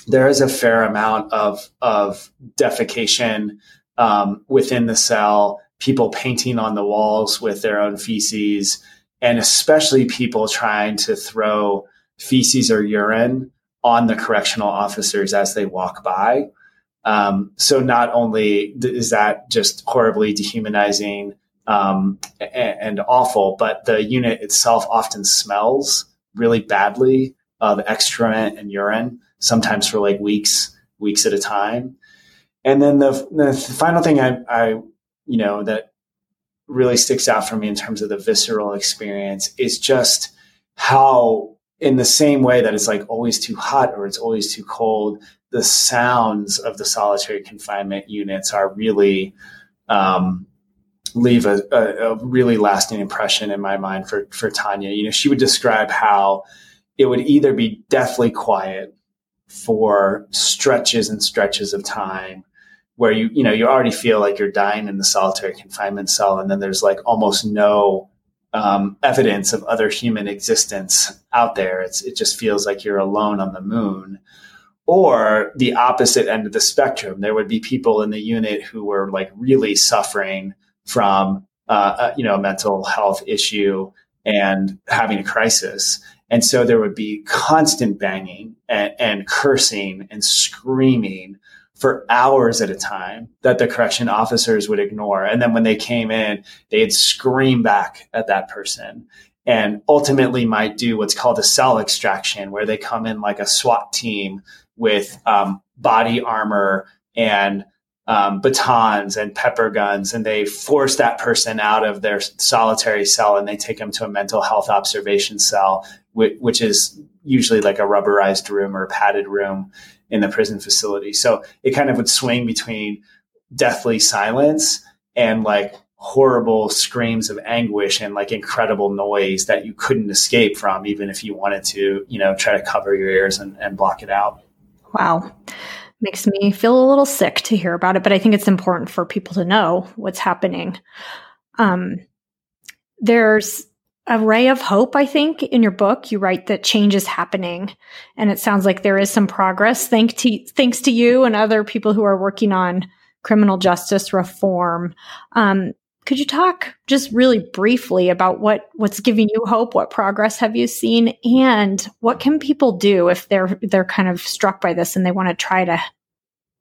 there is a fair amount of of defecation um, within the cell, people painting on the walls with their own feces, and especially people trying to throw feces or urine on the correctional officers as they walk by. Um, so not only is that just horribly dehumanizing um, and, and, awful, but the unit itself often smells really badly of excrement and urine sometimes for like weeks, weeks at a time. And then the, the final thing I, I, you know, that really sticks out for me in terms of the visceral experience is just how, in the same way that it's like always too hot or it's always too cold, the sounds of the solitary confinement units are really, um, leave a, a, a, really lasting impression in my mind for for Tanya. You know, she would describe how it would either be deathly quiet for stretches and stretches of time where you you know you already feel like you're dying in the solitary confinement cell and then there's like almost no um, evidence of other human existence out there it's, it just feels like you're alone on the moon or the opposite end of the spectrum there would be people in the unit who were like really suffering from uh, a, uh, you know a mental health issue and having a crisis and so there would be constant banging and, and cursing and screaming for hours at a time that the correction officers would ignore. And then when they came in, they'd scream back at that person and ultimately might do what's called a cell extraction, where they come in like a SWAT team with um, body armor and um, batons and pepper guns, and they force that person out of their solitary cell and they take them to a mental health observation cell which is usually like a rubberized room or a padded room in the prison facility. So it kind of would swing between deathly silence and like horrible screams of anguish and like incredible noise that you couldn't escape from, even if you wanted to, you know, try to cover your ears and, and block it out.
Wow. Makes me feel a little sick to hear about it, but I think it's important for people to know what's happening. Um, there's a ray of hope, I think, in your book. You write that change is happening and it sounds like there is some progress thank to, thanks to you and other people who are working on criminal justice reform. Um, could you talk just really briefly about what, what's giving you hope? What progress have you seen? And what can people do if they're, they're kind of struck by this and they want to try to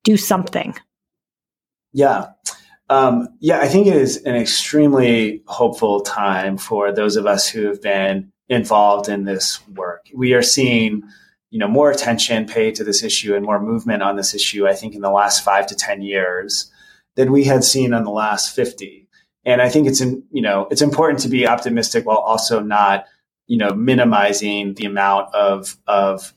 do something?
Yeah. Um, yeah, I think it is an extremely hopeful time for those of us who have been involved in this work. We are seeing, you know, more attention paid to this issue and more movement on this issue. I think in the last five to ten years than we had seen in the last fifty. And I think it's in, you know it's important to be optimistic while also not you know minimizing the amount of of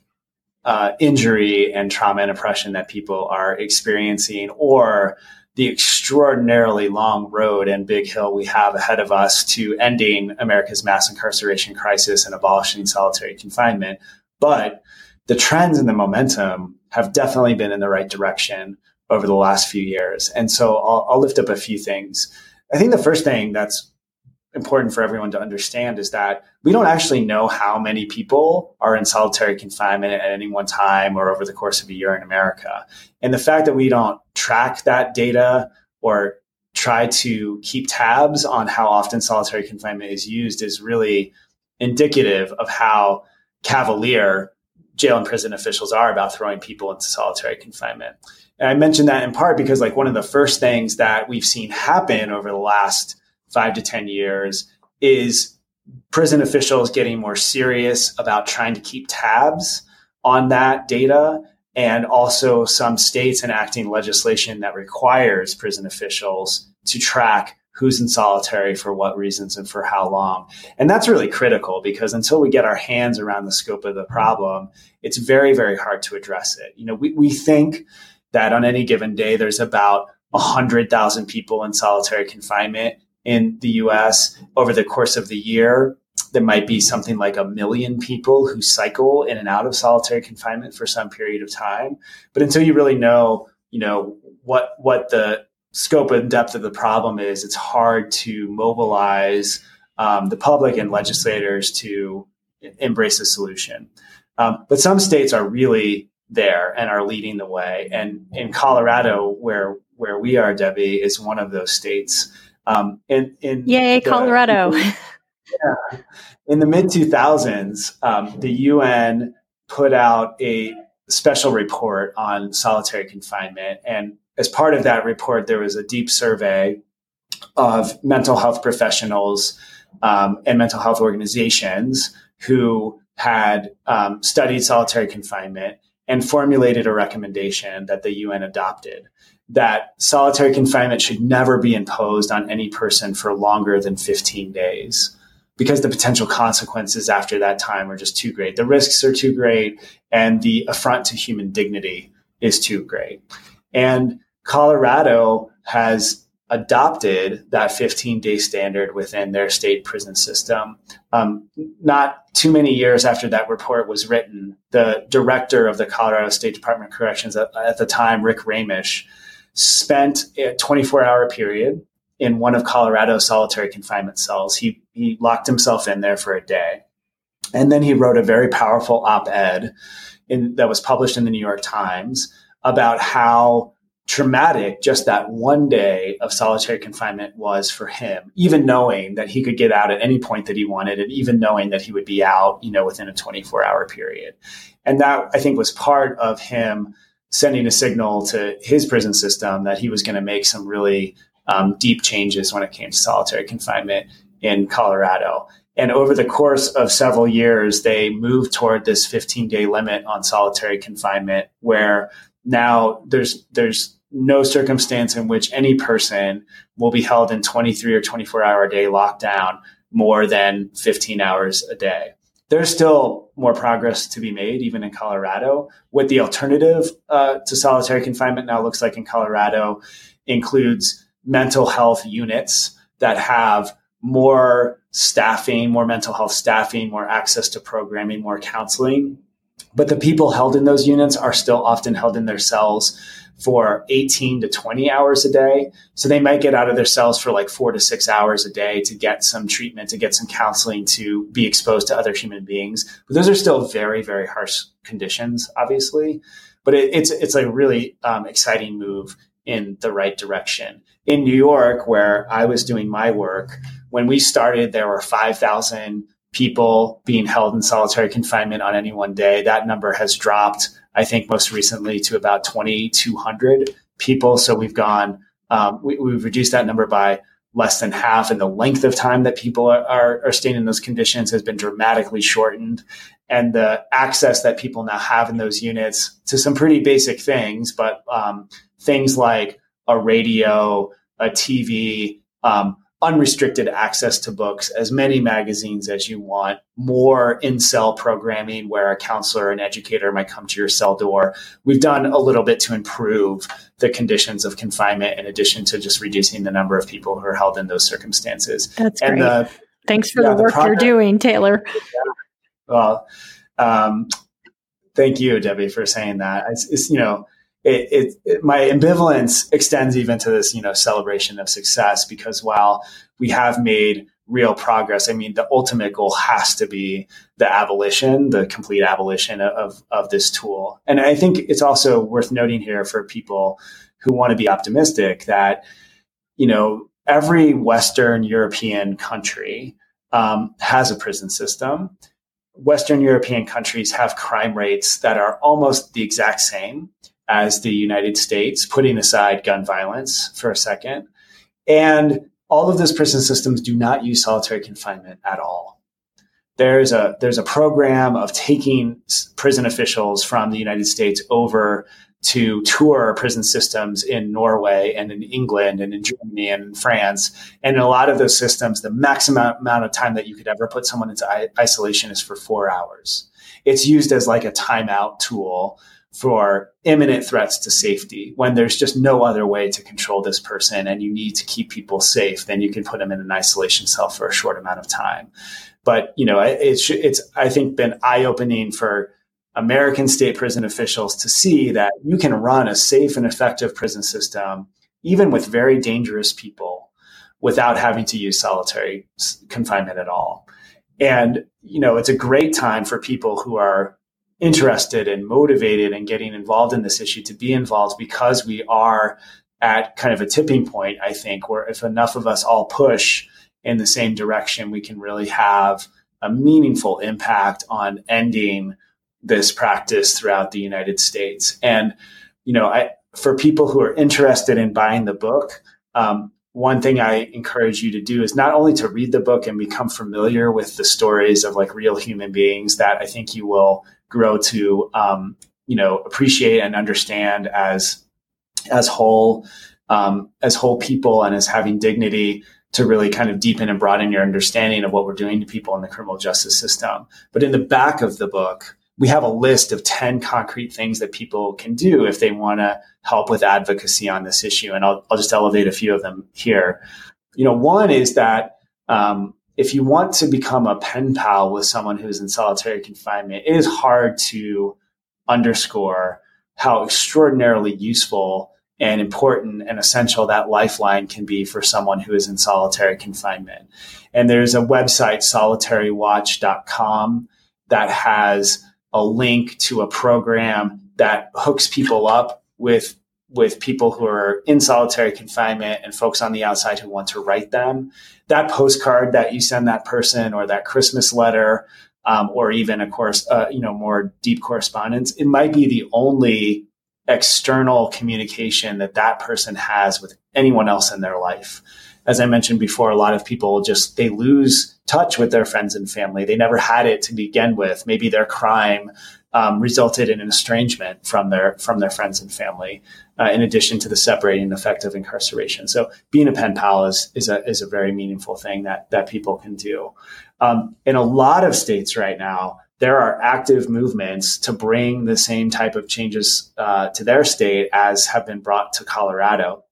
uh, injury and trauma and oppression that people are experiencing or the extraordinarily long road and big hill we have ahead of us to ending America's mass incarceration crisis and abolishing solitary confinement. But the trends and the momentum have definitely been in the right direction over the last few years. And so I'll, I'll lift up a few things. I think the first thing that's important for everyone to understand is that we don't actually know how many people are in solitary confinement at any one time or over the course of a year in America. And the fact that we don't track that data or try to keep tabs on how often solitary confinement is used is really indicative of how cavalier jail and prison officials are about throwing people into solitary confinement. And I mentioned that in part because like one of the first things that we've seen happen over the last five to 10 years is prison officials getting more serious about trying to keep tabs on that data and also some states enacting legislation that requires prison officials to track who's in solitary for what reasons and for how long. And that's really critical because until we get our hands around the scope of the problem, it's very, very hard to address it. You know, we, we think that on any given day, there's about 100,000 people in solitary confinement in the US over the course of the year. There might be something like a million people who cycle in and out of solitary confinement for some period of time. But until you really know, you know, what what the scope and depth of the problem is, it's hard to mobilize um, the public and legislators to embrace a solution. Um, but some states are really there and are leading the way. And in Colorado, where where we are, Debbie, is one of those states
um, in, in Yay, the, Colorado.
(laughs) yeah, in the mid 2000s, um, the UN put out a special report on solitary confinement. And as part of that report, there was a deep survey of mental health professionals um, and mental health organizations who had um, studied solitary confinement and formulated a recommendation that the UN adopted that solitary confinement should never be imposed on any person for longer than 15 days because the potential consequences after that time are just too great. The risks are too great, and the affront to human dignity is too great. And Colorado has adopted that 15 day standard within their state prison system. Um, not too many years after that report was written, the director of the Colorado State Department of Corrections at, at the time, Rick Raemisch, spent a 24 hour period in one of Colorado's solitary confinement cells. He, he locked himself in there for a day. And then he wrote a very powerful op ed that was published in the New York Times about how traumatic just that one day of solitary confinement was for him, even knowing that he could get out at any point that he wanted and even knowing that he would be out, you know, within a 24 hour period. And that I think was part of him sending a signal to his prison system that he was going to make some really um, deep changes when it came to solitary confinement in Colorado. And over the course of several years, they moved toward this 15 day limit on solitary confinement, where now there's there's no circumstance in which any person will be held in 23 or 24 hour a day lockdown more than 15 hours a day there's still more progress to be made, even in Colorado. What the alternative uh, to solitary confinement now looks like in Colorado includes mental health units that have more staffing, more mental health staffing, more access to programming, more counseling but the people held in those units are still often held in their cells for 18 to 20 hours a day. So they might get out of their cells for like four to six hours a day to get some treatment, to get some counseling, to be exposed to other human beings. But those are still very, very harsh conditions, obviously. But it, it's it's a really um, exciting move in the right direction. In New York, where I was doing my work, when we started, there were 5,000 people being held in solitary confinement on any one day. That number has dropped, I think, most recently to about 2,200 people. So we've gone, um, we, have reduced that number by less than half, and the length of time that people are, are, are staying in those conditions has been dramatically shortened. And the access that people now have in those units to some pretty basic things, but um, things like a radio, a TV, um, unrestricted access to books, as many magazines as you want, more in cell programming where a counselor and educator might come to your cell door. We've done a little bit to improve the conditions of confinement in addition to just reducing the number of people who are held in those circumstances.
That's and great. The, Thanks for yeah, the work the you're doing, Taylor. Yeah,
well, um, thank you, Debbie, for saying that. It's, it's you know, it, it, it, my ambivalence extends even to this you know celebration of success because while we have made real progress i mean the ultimate goal has to be the abolition the complete abolition of of this tool and i think it's also worth noting here for people who want to be optimistic that you know every western european country um, has a prison system western european countries have crime rates that are almost the exact same as the United States, putting aside gun violence for a second. And all of those prison systems do not use solitary confinement at all. There's a there's a program of taking prison officials from the United States over to tour prison systems in Norway and in England and in Germany and in France. And in a lot of those systems, the maximum amount of time that you could ever put someone into isolation is for four hours. It's used as like a timeout tool for imminent threats to safety when there's just no other way to control this person and you need to keep people safe then you can put them in an isolation cell for a short amount of time but you know it's it's i think been eye opening for american state prison officials to see that you can run a safe and effective prison system even with very dangerous people without having to use solitary confinement at all and you know it's a great time for people who are interested and motivated and getting involved in this issue to be involved because we are at kind of a tipping point, I think, where if enough of us all push in the same direction, we can really have a meaningful impact on ending this practice throughout the United States. And, you know, I, for people who are interested in buying the book, um, one thing I encourage you to do is not only to read the book and become familiar with the stories of like real human beings that I think you will grow to um, you know appreciate and understand as as whole um, as whole people and as having dignity to really kind of deepen and broaden your understanding of what we're doing to people in the criminal justice system. But in the back of the book, we have a list of 10 concrete things that people can do if they want to help with advocacy on this issue. And I'll, I'll just elevate a few of them here. You know, one is that um, if you want to become a pen pal with someone who's in solitary confinement, it is hard to underscore how extraordinarily useful and important and essential that lifeline can be for someone who is in solitary confinement. And there's a website, solitarywatch.com, that has a link to a program that hooks people up with with people who are in solitary confinement and folks on the outside who want to write them. That postcard that you send that person, or that Christmas letter, um, or even a course, uh, you know, more deep correspondence, it might be the only external communication that that person has with anyone else in their life. As I mentioned before, a lot of people just they lose touch with their friends and family. They never had it to begin with. Maybe their crime um, resulted in an estrangement from their from their friends and family, uh, in addition to the separating effect of incarceration. So being a pen pal is is a is a very meaningful thing that that people can do. Um, in a lot of states right now, there are active movements to bring the same type of changes uh, to their state as have been brought to Colorado.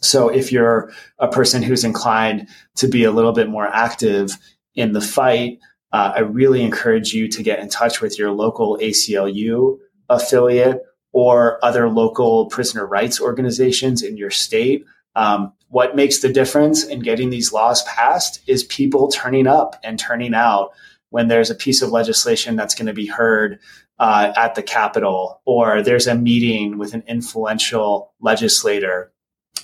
So if you're a person who's inclined to be a little bit more active in the fight uh, I really encourage you to get in touch with your local ACLU affiliate or other local prisoner rights organizations in your state. Um, what makes the difference in getting these laws passed is people turning up and turning out when there's a piece of legislation that's going to be heard uh, at the Capitol or there's a meeting with an influential legislator.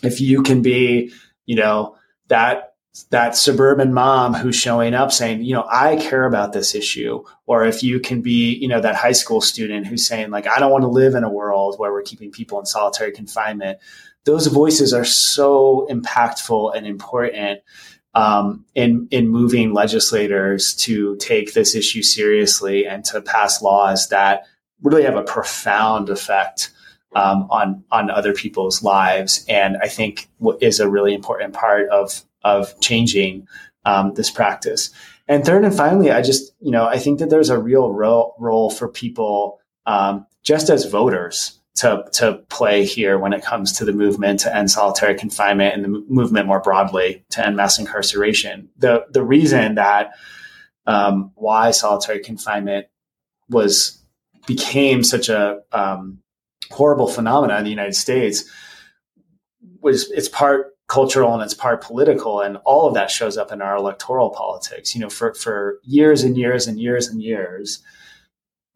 If you can be, you know, that that suburban mom who's showing up saying, you know, I care about this issue. Or if you can be, you know, that high school student who's saying, like, I don't want to live in a world where we're keeping people in solitary confinement. Those voices are so impactful and important um, in in moving legislators to take this issue seriously and to pass laws that really have a profound effect um, on on other people's lives. And I think what is a really important part of of changing um, this practice. And third and finally, I just, you know, I think that there's a real ro- role for people um, just as voters to, to play here when it comes to the movement to end solitary confinement and the m- movement more broadly to end mass incarceration. The, the reason that um, why solitary confinement was became such a um, horrible phenomenon in the United States was it's part cultural and it's part political and all of that shows up in our electoral politics you know for for years and years and years and years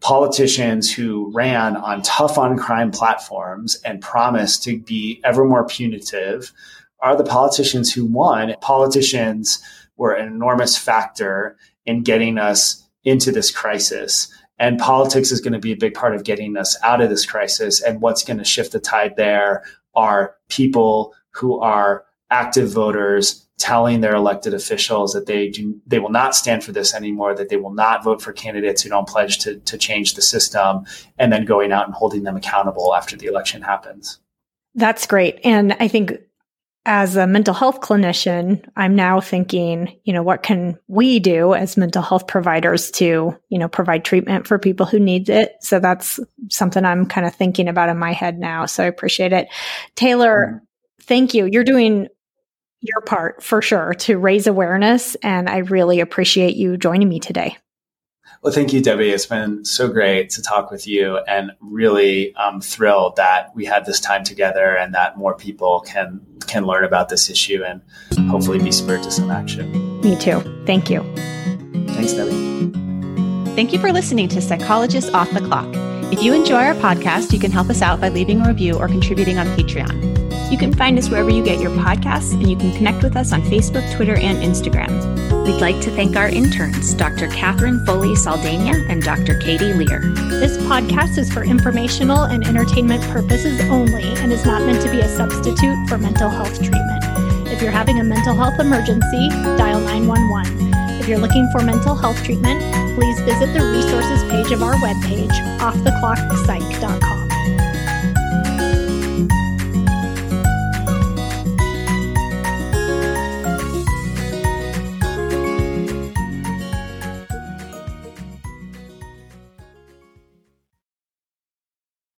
politicians who ran on tough on crime platforms and promised to be ever more punitive are the politicians who won politicians were an enormous factor in getting us into this crisis and politics is going to be a big part of getting us out of this crisis and what's going to shift the tide there are people who are active voters telling their elected officials that they do they will not stand for this anymore that they will not vote for candidates who don't pledge to, to change the system and then going out and holding them accountable after the election happens
that's great and i think as a mental health clinician, I'm now thinking, you know, what can we do as mental health providers to, you know, provide treatment for people who need it? So that's something I'm kind of thinking about in my head now. So I appreciate it. Taylor, mm-hmm. thank you. You're doing your part for sure to raise awareness. And I really appreciate you joining me today.
Well, thank you, Debbie. It's been so great to talk with you and really um, thrilled that we had this time together and that more people can can learn about this issue and hopefully be spurred to some action.
Me too. Thank you.
Thanks, Debbie.
Thank you for listening to Psychologists Off the Clock. If you enjoy our podcast, you can help us out by leaving a review or contributing on Patreon. You can find us wherever you get your podcasts, and you can connect with us on Facebook, Twitter, and Instagram. We'd like to thank our interns, Dr. Catherine Foley Saldania and Dr. Katie Lear.
This podcast is for informational and entertainment purposes only and is not meant to be a substitute for mental health treatment. If you're having a mental health emergency, dial 911. If you're looking for mental health treatment, please visit the resources page of our webpage, offtheclockpsych.com.